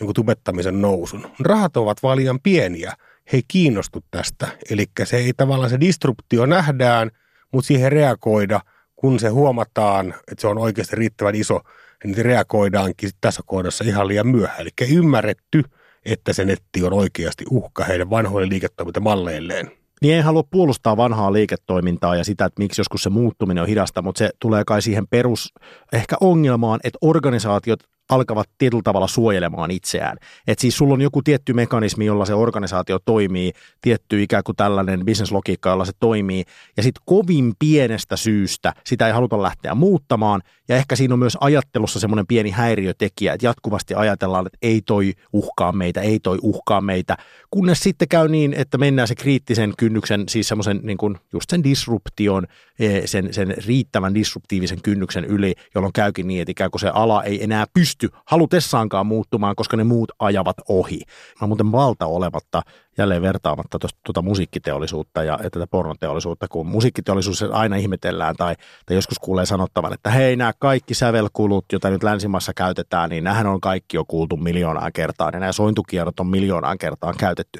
niin tubettamisen nousun. Rahat ovat vaan liian pieniä. He ei kiinnostu tästä. Eli se ei tavallaan se disruptio nähdään, mutta siihen reagoida, kun se huomataan, että se on oikeasti riittävän iso, niin reagoidaankin tässä kohdassa ihan liian myöhään. Eli ymmärretty, että se netti on oikeasti uhka heidän vanhoille liiketoimintamalleilleen. Niin en halua puolustaa vanhaa liiketoimintaa ja sitä, että miksi joskus se muuttuminen on hidasta, mutta se tulee kai siihen perus ehkä ongelmaan, että organisaatiot alkavat tietyllä tavalla suojelemaan itseään. Et siis sulla on joku tietty mekanismi, jolla se organisaatio toimii, tietty ikään kuin tällainen bisneslogiikka, jolla se toimii, ja sitten kovin pienestä syystä sitä ei haluta lähteä muuttamaan, ja ehkä siinä on myös ajattelussa semmoinen pieni häiriötekijä, että jatkuvasti ajatellaan, että ei toi uhkaa meitä, ei toi uhkaa meitä, kunnes sitten käy niin, että mennään se kriittisen kynnyksen, siis semmoisen niin kuin just sen disruption, eh, sen, sen riittävän disruptiivisen kynnyksen yli, jolloin käykin niin, että ikään kuin se ala ei enää pysty halutessaankaan muuttumaan, koska ne muut ajavat ohi. Mä muuten valta olematta jälleen vertaamatta tuota musiikkiteollisuutta ja, ja tätä pornoteollisuutta, kun musiikkiteollisuus aina ihmetellään tai, tai joskus kuulee sanottavan, että hei nämä kaikki sävelkulut, joita nyt länsimaissa käytetään, niin nämähän on kaikki jo kuultu miljoonaan kertaan ja nämä sointukierrot on miljoonaan kertaan käytetty.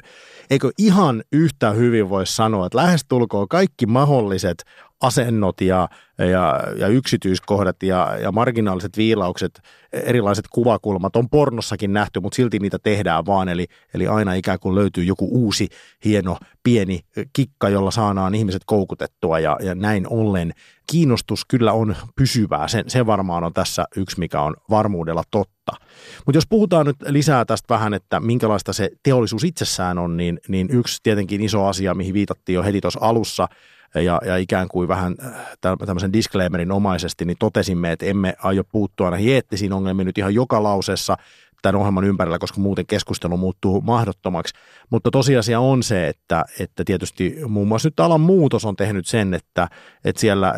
Eikö ihan yhtä hyvin voi sanoa, että lähestulkoon kaikki mahdolliset asennot ja, ja, ja yksityiskohdat ja, ja marginaaliset viilaukset, erilaiset kuvakulmat on pornossakin nähty, mutta silti niitä tehdään vaan. Eli, eli aina ikään kuin löytyy joku uusi, hieno, pieni kikka, jolla saadaan ihmiset koukutettua ja, ja näin ollen kiinnostus kyllä on pysyvää. Sen, se varmaan on tässä yksi, mikä on varmuudella totta. Mutta jos puhutaan nyt lisää tästä vähän, että minkälaista se teollisuus itsessään on, niin, niin yksi tietenkin iso asia, mihin viitattiin jo heti tuossa alussa – ja, ja ikään kuin vähän äh, tämmöisen disclaimerin omaisesti, niin totesimme, että emme aio puuttua näihin eettisiin ongelmiin nyt ihan joka lauseessa tämän ohjelman ympärillä, koska muuten keskustelu muuttuu mahdottomaksi. Mutta tosiasia on se, että, että tietysti muun muassa nyt alan muutos on tehnyt sen, että, että siellä äh,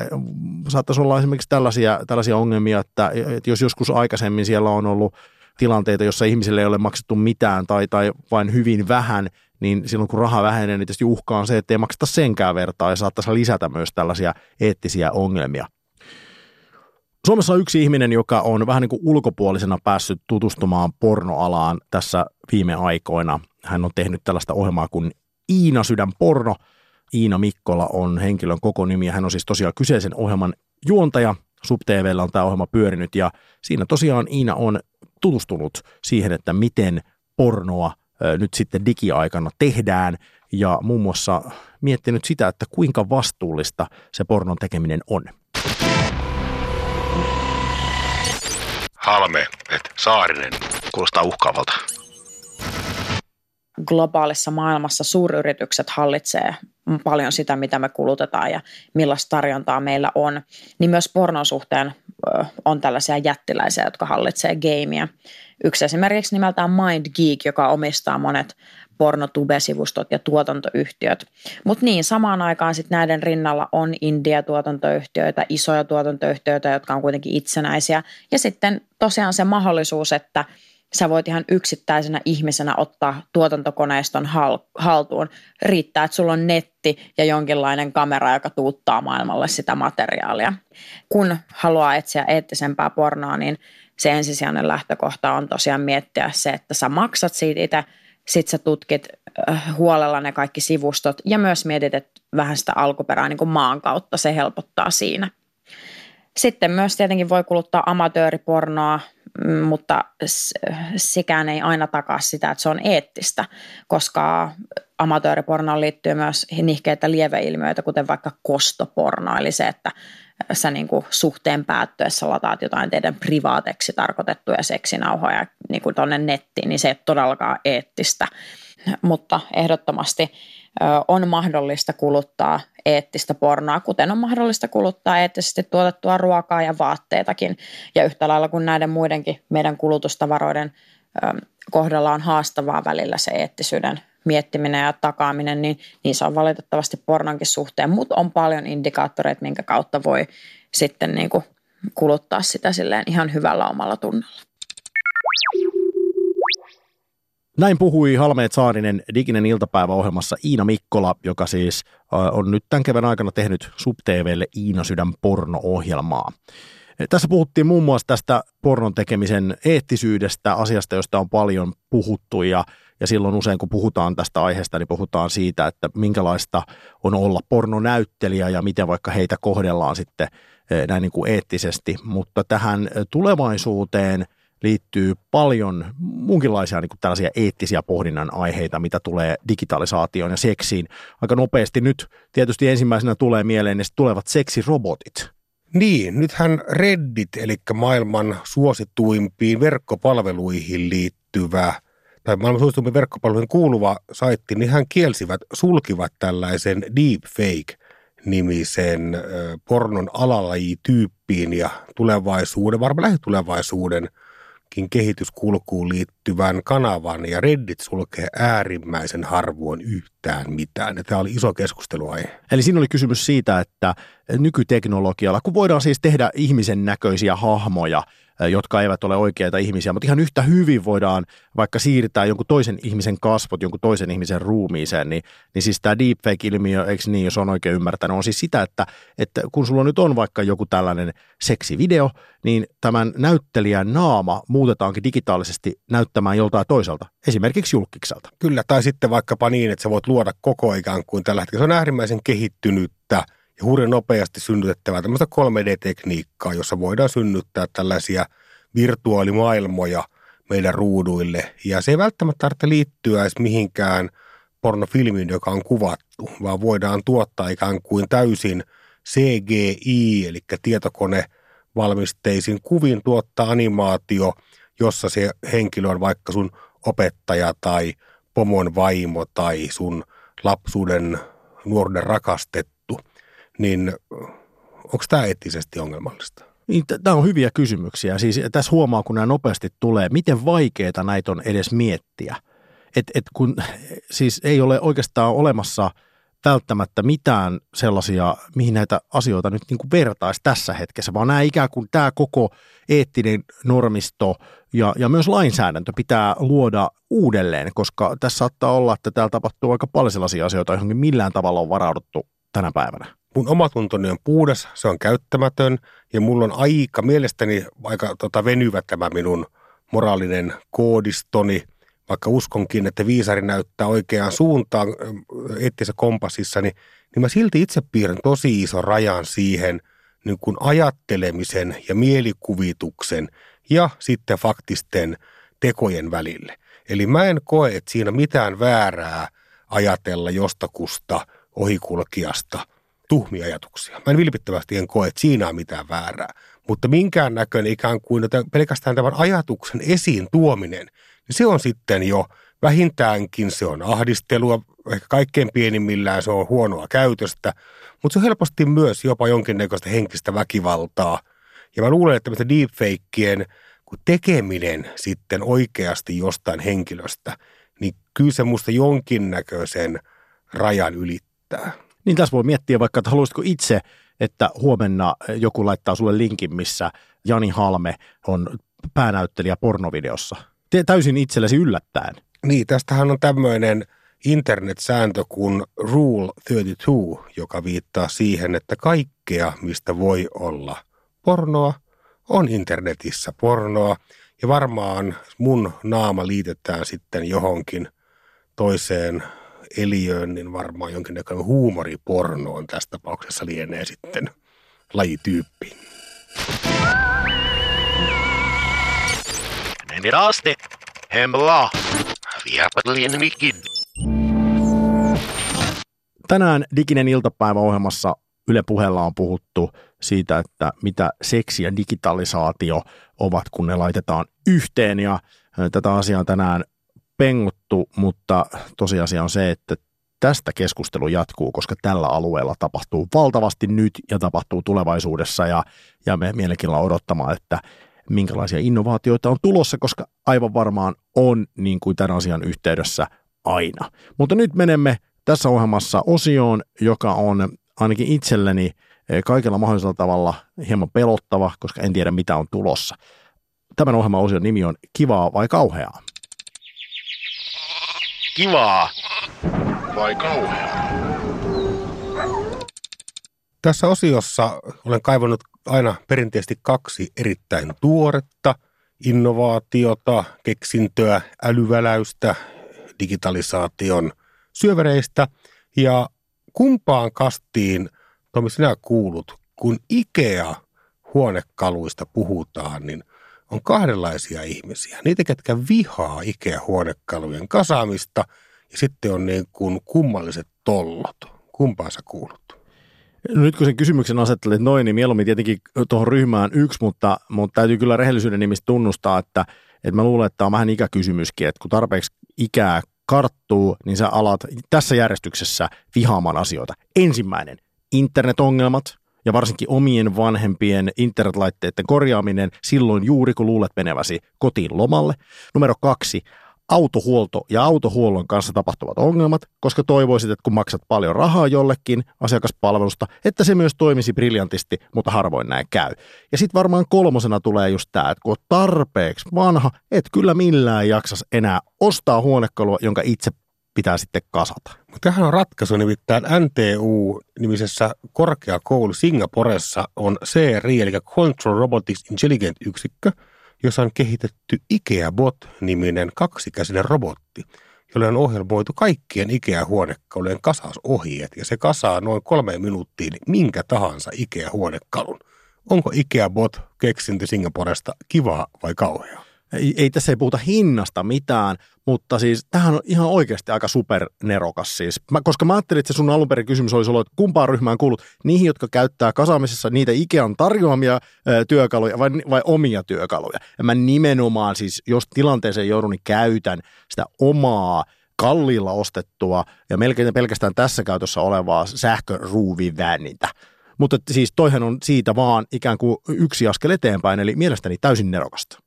saattaisi olla esimerkiksi tällaisia, tällaisia ongelmia, että, että jos joskus aikaisemmin siellä on ollut tilanteita, jossa ihmisille ei ole maksettu mitään tai, tai vain hyvin vähän – niin silloin kun raha vähenee, niin tietysti uhka on se, että ei makseta senkään vertaa ja saattaisi lisätä myös tällaisia eettisiä ongelmia. Suomessa on yksi ihminen, joka on vähän niin kuin ulkopuolisena päässyt tutustumaan pornoalaan tässä viime aikoina. Hän on tehnyt tällaista ohjelmaa kuin Iina Sydän Porno. Iina Mikkola on henkilön koko nimi ja hän on siis tosiaan kyseisen ohjelman juontaja. SubTVllä on tämä ohjelma pyörinyt ja siinä tosiaan Iina on tutustunut siihen, että miten pornoa nyt sitten digiaikana tehdään ja muun muassa miettinyt sitä, että kuinka vastuullista se pornon tekeminen on. Halme, että Saarinen. Kuulostaa uhkaavalta. Globaalissa maailmassa suuryritykset hallitsee paljon sitä, mitä me kulutetaan ja millaista tarjontaa meillä on. Niin myös pornon suhteen on tällaisia jättiläisiä, jotka hallitsee gameia. Yksi esimerkiksi nimeltään Mind Geek, joka omistaa monet pornotube-sivustot ja tuotantoyhtiöt. Mutta niin, samaan aikaan sitten näiden rinnalla on India-tuotantoyhtiöitä, isoja tuotantoyhtiöitä, jotka on kuitenkin itsenäisiä. Ja sitten tosiaan se mahdollisuus, että sä voit ihan yksittäisenä ihmisenä ottaa tuotantokoneiston haltuun. Riittää, että sulla on netti ja jonkinlainen kamera, joka tuuttaa maailmalle sitä materiaalia. Kun haluaa etsiä eettisempää pornoa, niin se ensisijainen lähtökohta on tosiaan miettiä se, että sä maksat siitä itse, sit sä tutkit äh, huolella ne kaikki sivustot ja myös mietit että vähän sitä alkuperää niin kuin maan kautta, se helpottaa siinä. Sitten myös tietenkin voi kuluttaa amatööripornoa, mm, mutta sekään ei aina takaa sitä, että se on eettistä, koska amatööripornoon liittyy myös nihkeitä lieveilmiöitä, kuten vaikka kostoporno, eli se, että sä niin kuin suhteen päättyessä lataat jotain teidän privaateksi tarkoitettuja seksinauhoja niin kuin tuonne nettiin, niin se ei todellakaan eettistä. Mutta ehdottomasti on mahdollista kuluttaa eettistä pornoa, kuten on mahdollista kuluttaa eettisesti tuotettua ruokaa ja vaatteitakin. Ja yhtä lailla kuin näiden muidenkin meidän kulutustavaroiden kohdalla on haastavaa välillä se eettisyyden miettiminen ja takaaminen, niin, niin se on valitettavasti pornonkin suhteen, mutta on paljon indikaattoreita, minkä kautta voi sitten niin kuin kuluttaa sitä silleen ihan hyvällä omalla tunnolla. Näin puhui Halmeet Saarinen Diginen iltapäiväohjelmassa Iina Mikkola, joka siis on nyt tämän kevään aikana tehnyt SubTVlle Iina Sydän porno-ohjelmaa. Tässä puhuttiin muun muassa tästä pornon tekemisen eettisyydestä, asiasta, josta on paljon puhuttu ja ja silloin usein, kun puhutaan tästä aiheesta, niin puhutaan siitä, että minkälaista on olla pornonäyttelijä ja miten vaikka heitä kohdellaan sitten näin niin kuin eettisesti. Mutta tähän tulevaisuuteen liittyy paljon muunkinlaisia niin tällaisia eettisiä pohdinnan aiheita, mitä tulee digitalisaatioon ja seksiin. Aika nopeasti nyt tietysti ensimmäisenä tulee mieleen ne tulevat seksirobotit. Niin, nythän Reddit, eli maailman suosituimpiin verkkopalveluihin liittyvä tai maailman suosituimpiin verkkopalveluihin kuuluva saitti, niin hän kielsivät, sulkivat tällaisen deepfake-nimisen pornon alalajityyppiin ja tulevaisuuden, varmaan lähitulevaisuuden – kehityskulkuun liittyvän kanavan ja Reddit sulkee äärimmäisen harvoin yhtään mitään. Ja tämä oli iso keskusteluaihe. Eli siinä oli kysymys siitä, että nykyteknologialla, kun voidaan siis tehdä ihmisen näköisiä hahmoja – jotka eivät ole oikeita ihmisiä, mutta ihan yhtä hyvin voidaan vaikka siirtää jonkun toisen ihmisen kasvot jonkun toisen ihmisen ruumiiseen, niin, niin siis tämä deepfake-ilmiö, eikö niin, jos on oikein ymmärtänyt, on siis sitä, että, että kun sulla nyt on vaikka joku tällainen seksivideo, niin tämän näyttelijän naama muutetaankin digitaalisesti näyttämään joltain toiselta, esimerkiksi julkikselta. Kyllä, tai sitten vaikkapa niin, että sä voit luoda koko ikään kuin tällä hetkellä. Se on äärimmäisen kehittynyttä ja hurjan nopeasti synnytettävää tämmöistä 3D-tekniikkaa, jossa voidaan synnyttää tällaisia virtuaalimaailmoja meidän ruuduille. Ja se ei välttämättä tarvitse liittyä edes mihinkään pornofilmiin, joka on kuvattu, vaan voidaan tuottaa ikään kuin täysin CGI, eli tietokone valmisteisin kuvin tuottaa animaatio, jossa se henkilö on vaikka sun opettaja tai pomon vaimo tai sun lapsuuden nuoruuden rakastettu niin onko tämä eettisesti ongelmallista? Niin, tämä on hyviä kysymyksiä. Siis tässä huomaa, kun nämä nopeasti tulee, miten vaikeita näitä on edes miettiä. Et, et kun siis ei ole oikeastaan olemassa välttämättä mitään sellaisia, mihin näitä asioita nyt niin kuin vertaisi tässä hetkessä, vaan nämä ikään kuin tämä koko eettinen normisto ja, ja myös lainsäädäntö pitää luoda uudelleen, koska tässä saattaa olla, että täällä tapahtuu aika paljon sellaisia asioita, joihin millään tavalla on varauduttu tänä päivänä mun omatuntoni on puhdas, se on käyttämätön ja mulla on aika, mielestäni aika tota, venyvä tämä minun moraalinen koodistoni, vaikka uskonkin, että viisari näyttää oikeaan suuntaan eettisessä kompassissa, niin, niin mä silti itse piirrän tosi ison rajan siihen niin kuin ajattelemisen ja mielikuvituksen ja sitten faktisten tekojen välille. Eli mä en koe, että siinä mitään väärää ajatella jostakusta ohikulkijasta – tuhmia ajatuksia. Mä en vilpittävästi en koe, että siinä on mitään väärää. Mutta minkään näköinen ikään kuin pelkästään tämän ajatuksen esiin tuominen, niin se on sitten jo vähintäänkin se on ahdistelua, ehkä kaikkein pienimmillään se on huonoa käytöstä, mutta se on helposti myös jopa jonkinnäköistä henkistä väkivaltaa. Ja mä luulen, että mitä deepfakeien tekeminen sitten oikeasti jostain henkilöstä, niin kyllä se musta jonkinnäköisen rajan ylittää. Niin tässä voi miettiä vaikka, että haluaisitko itse, että huomenna joku laittaa sulle linkin, missä Jani Halme on päänäyttelijä pornovideossa. Te täysin itsellesi yllättäen. Niin, tästähän on tämmöinen internet-sääntö kuin Rule 32, joka viittaa siihen, että kaikkea, mistä voi olla pornoa, on internetissä pornoa. Ja varmaan mun naama liitetään sitten johonkin toiseen eliöön, niin varmaan jonkinnäköinen huumoriporno on tässä tapauksessa lienee sitten lajityyppi. Nemi Rasti, hemla, Tänään Diginen iltapäivä ohjelmassa Yle puheella on puhuttu siitä, että mitä seksi ja digitalisaatio ovat, kun ne laitetaan yhteen. Ja tätä asiaa tänään penguttu, mutta tosiasia on se, että tästä keskustelu jatkuu, koska tällä alueella tapahtuu valtavasti nyt ja tapahtuu tulevaisuudessa ja, ja me mielenkiinnolla odottamaan, että minkälaisia innovaatioita on tulossa, koska aivan varmaan on niin kuin tämän asian yhteydessä aina. Mutta nyt menemme tässä ohjelmassa osioon, joka on ainakin itselleni eh, kaikella mahdollisella tavalla hieman pelottava, koska en tiedä mitä on tulossa. Tämän ohjelman osion nimi on Kivaa vai kauheaa? Kivaa vai kauheaa? Tässä osiossa olen kaivannut aina perinteisesti kaksi erittäin tuoretta innovaatiota, keksintöä, älyväläystä, digitalisaation syövereistä. Ja kumpaan kastiin, Tomi, sinä kuulut, kun IKEA huonekaluista puhutaan, niin on kahdenlaisia ihmisiä. Niitä, ketkä vihaa Ikea-huonekalujen kasaamista ja sitten on niin kuin kummalliset tollot. Kumpaan sä kuulut? No nyt kun sen kysymyksen asettelet noin, niin mieluummin tietenkin tuohon ryhmään yksi, mutta, mutta täytyy kyllä rehellisyyden nimistä tunnustaa, että, että mä luulen, että tämä on vähän ikäkysymyskin, että kun tarpeeksi ikää karttuu, niin sä alat tässä järjestyksessä vihaamaan asioita. Ensimmäinen, internetongelmat ja varsinkin omien vanhempien internetlaitteiden korjaaminen silloin juuri kun luulet meneväsi kotiin lomalle. Numero kaksi, autohuolto ja autohuollon kanssa tapahtuvat ongelmat, koska toivoisit, että kun maksat paljon rahaa jollekin asiakaspalvelusta, että se myös toimisi briljantisti, mutta harvoin näin käy. Ja sitten varmaan kolmosena tulee just tämä, että kun olet tarpeeksi vanha, et kyllä millään jaksas enää ostaa huonekalua, jonka itse pitää sitten kasata. Mutta tähän on ratkaisu, nimittäin NTU-nimisessä korkeakoulu Singaporessa on CRI, eli Control Robotics Intelligent yksikkö, jossa on kehitetty IKEA-bot-niminen kaksikäsinen robotti, jolle on ohjelmoitu kaikkien IKEA-huonekalujen kasausohjeet, ja se kasaa noin kolme minuuttiin minkä tahansa IKEA-huonekalun. Onko IKEA-bot keksintö Singaporesta kivaa vai kauheaa? ei, ei tässä ei puhuta hinnasta mitään, mutta siis tämähän on ihan oikeasti aika supernerokas siis. Mä, koska mä ajattelin, että se sun alun perin kysymys olisi ollut, että kumpaan ryhmään kuulut niihin, jotka käyttää kasaamisessa niitä Ikean tarjoamia ö, työkaluja vai, vai omia työkaluja. Ja mä nimenomaan siis, jos tilanteeseen joudun, niin käytän sitä omaa kalliilla ostettua ja melkein pelkästään tässä käytössä olevaa sähköruuvivänintä. Mutta siis toihan on siitä vaan ikään kuin yksi askel eteenpäin, eli mielestäni täysin nerokasta.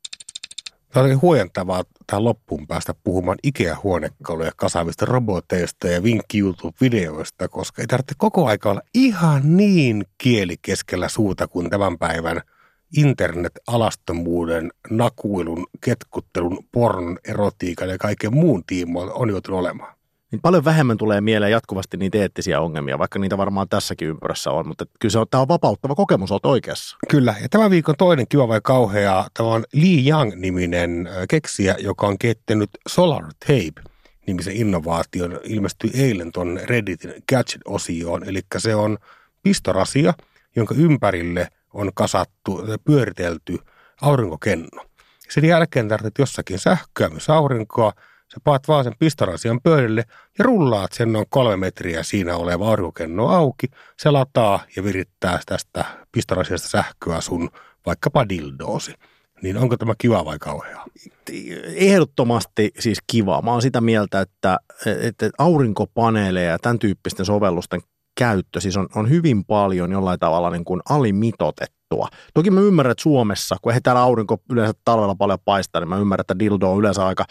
Tämä oli huojentavaa tähän loppuun päästä puhumaan Ikea-huonekaluja kasaavista roboteista ja vinkki YouTube-videoista, koska ei tarvitse koko aika olla ihan niin kieli keskellä suuta kuin tämän päivän internet-alastomuuden, nakuilun, ketkuttelun, pornon, erotiikan ja kaiken muun tiimoilta on joutunut olemaan niin paljon vähemmän tulee mieleen jatkuvasti niitä eettisiä ongelmia, vaikka niitä varmaan tässäkin ympyrässä on, mutta kyllä se on, tämä on vapauttava kokemus, olet oikeassa. Kyllä, ja tämän viikon toinen kiva vai kauhea, tämä on Lee Young-niminen keksijä, joka on kehittänyt Solar Tape nimisen innovaation, ilmestyi eilen tuon Redditin Gadget-osioon, eli se on pistorasia, jonka ympärille on kasattu, pyöritelty aurinkokenno. Sen jälkeen tarvitset jossakin sähköä, myös aurinkoa, Sä paat vaan sen pistorasian pöydälle ja rullaat sen noin kolme metriä siinä oleva aurinkokenno auki. Se lataa ja virittää tästä pistorasiasta sähköä sun vaikkapa dildoosi. Niin onko tämä kiva vai kauheaa? Ehdottomasti siis kiva. Mä oon sitä mieltä, että, että aurinkopaneeleja ja tämän tyyppisten sovellusten käyttö siis on, on hyvin paljon jollain tavalla niin kuin alimitotettua. Toki mä ymmärrän, että Suomessa, kun ei täällä aurinko yleensä talvella paljon paistaa, niin mä ymmärrän, että dildo on yleensä aika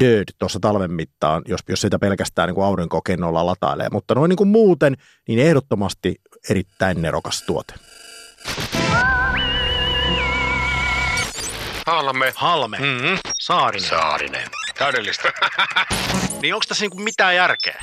dirt tuossa talven mittaan, jos, jos sitä pelkästään niin kuin aurinkokennolla latailee. Mutta noin niin kuin muuten, niin ehdottomasti erittäin nerokas tuote. Halme. Halme. Mm-hmm. Saarinen. Saarinen. Täydellistä. Niin onko tässä niinku mitään järkeä?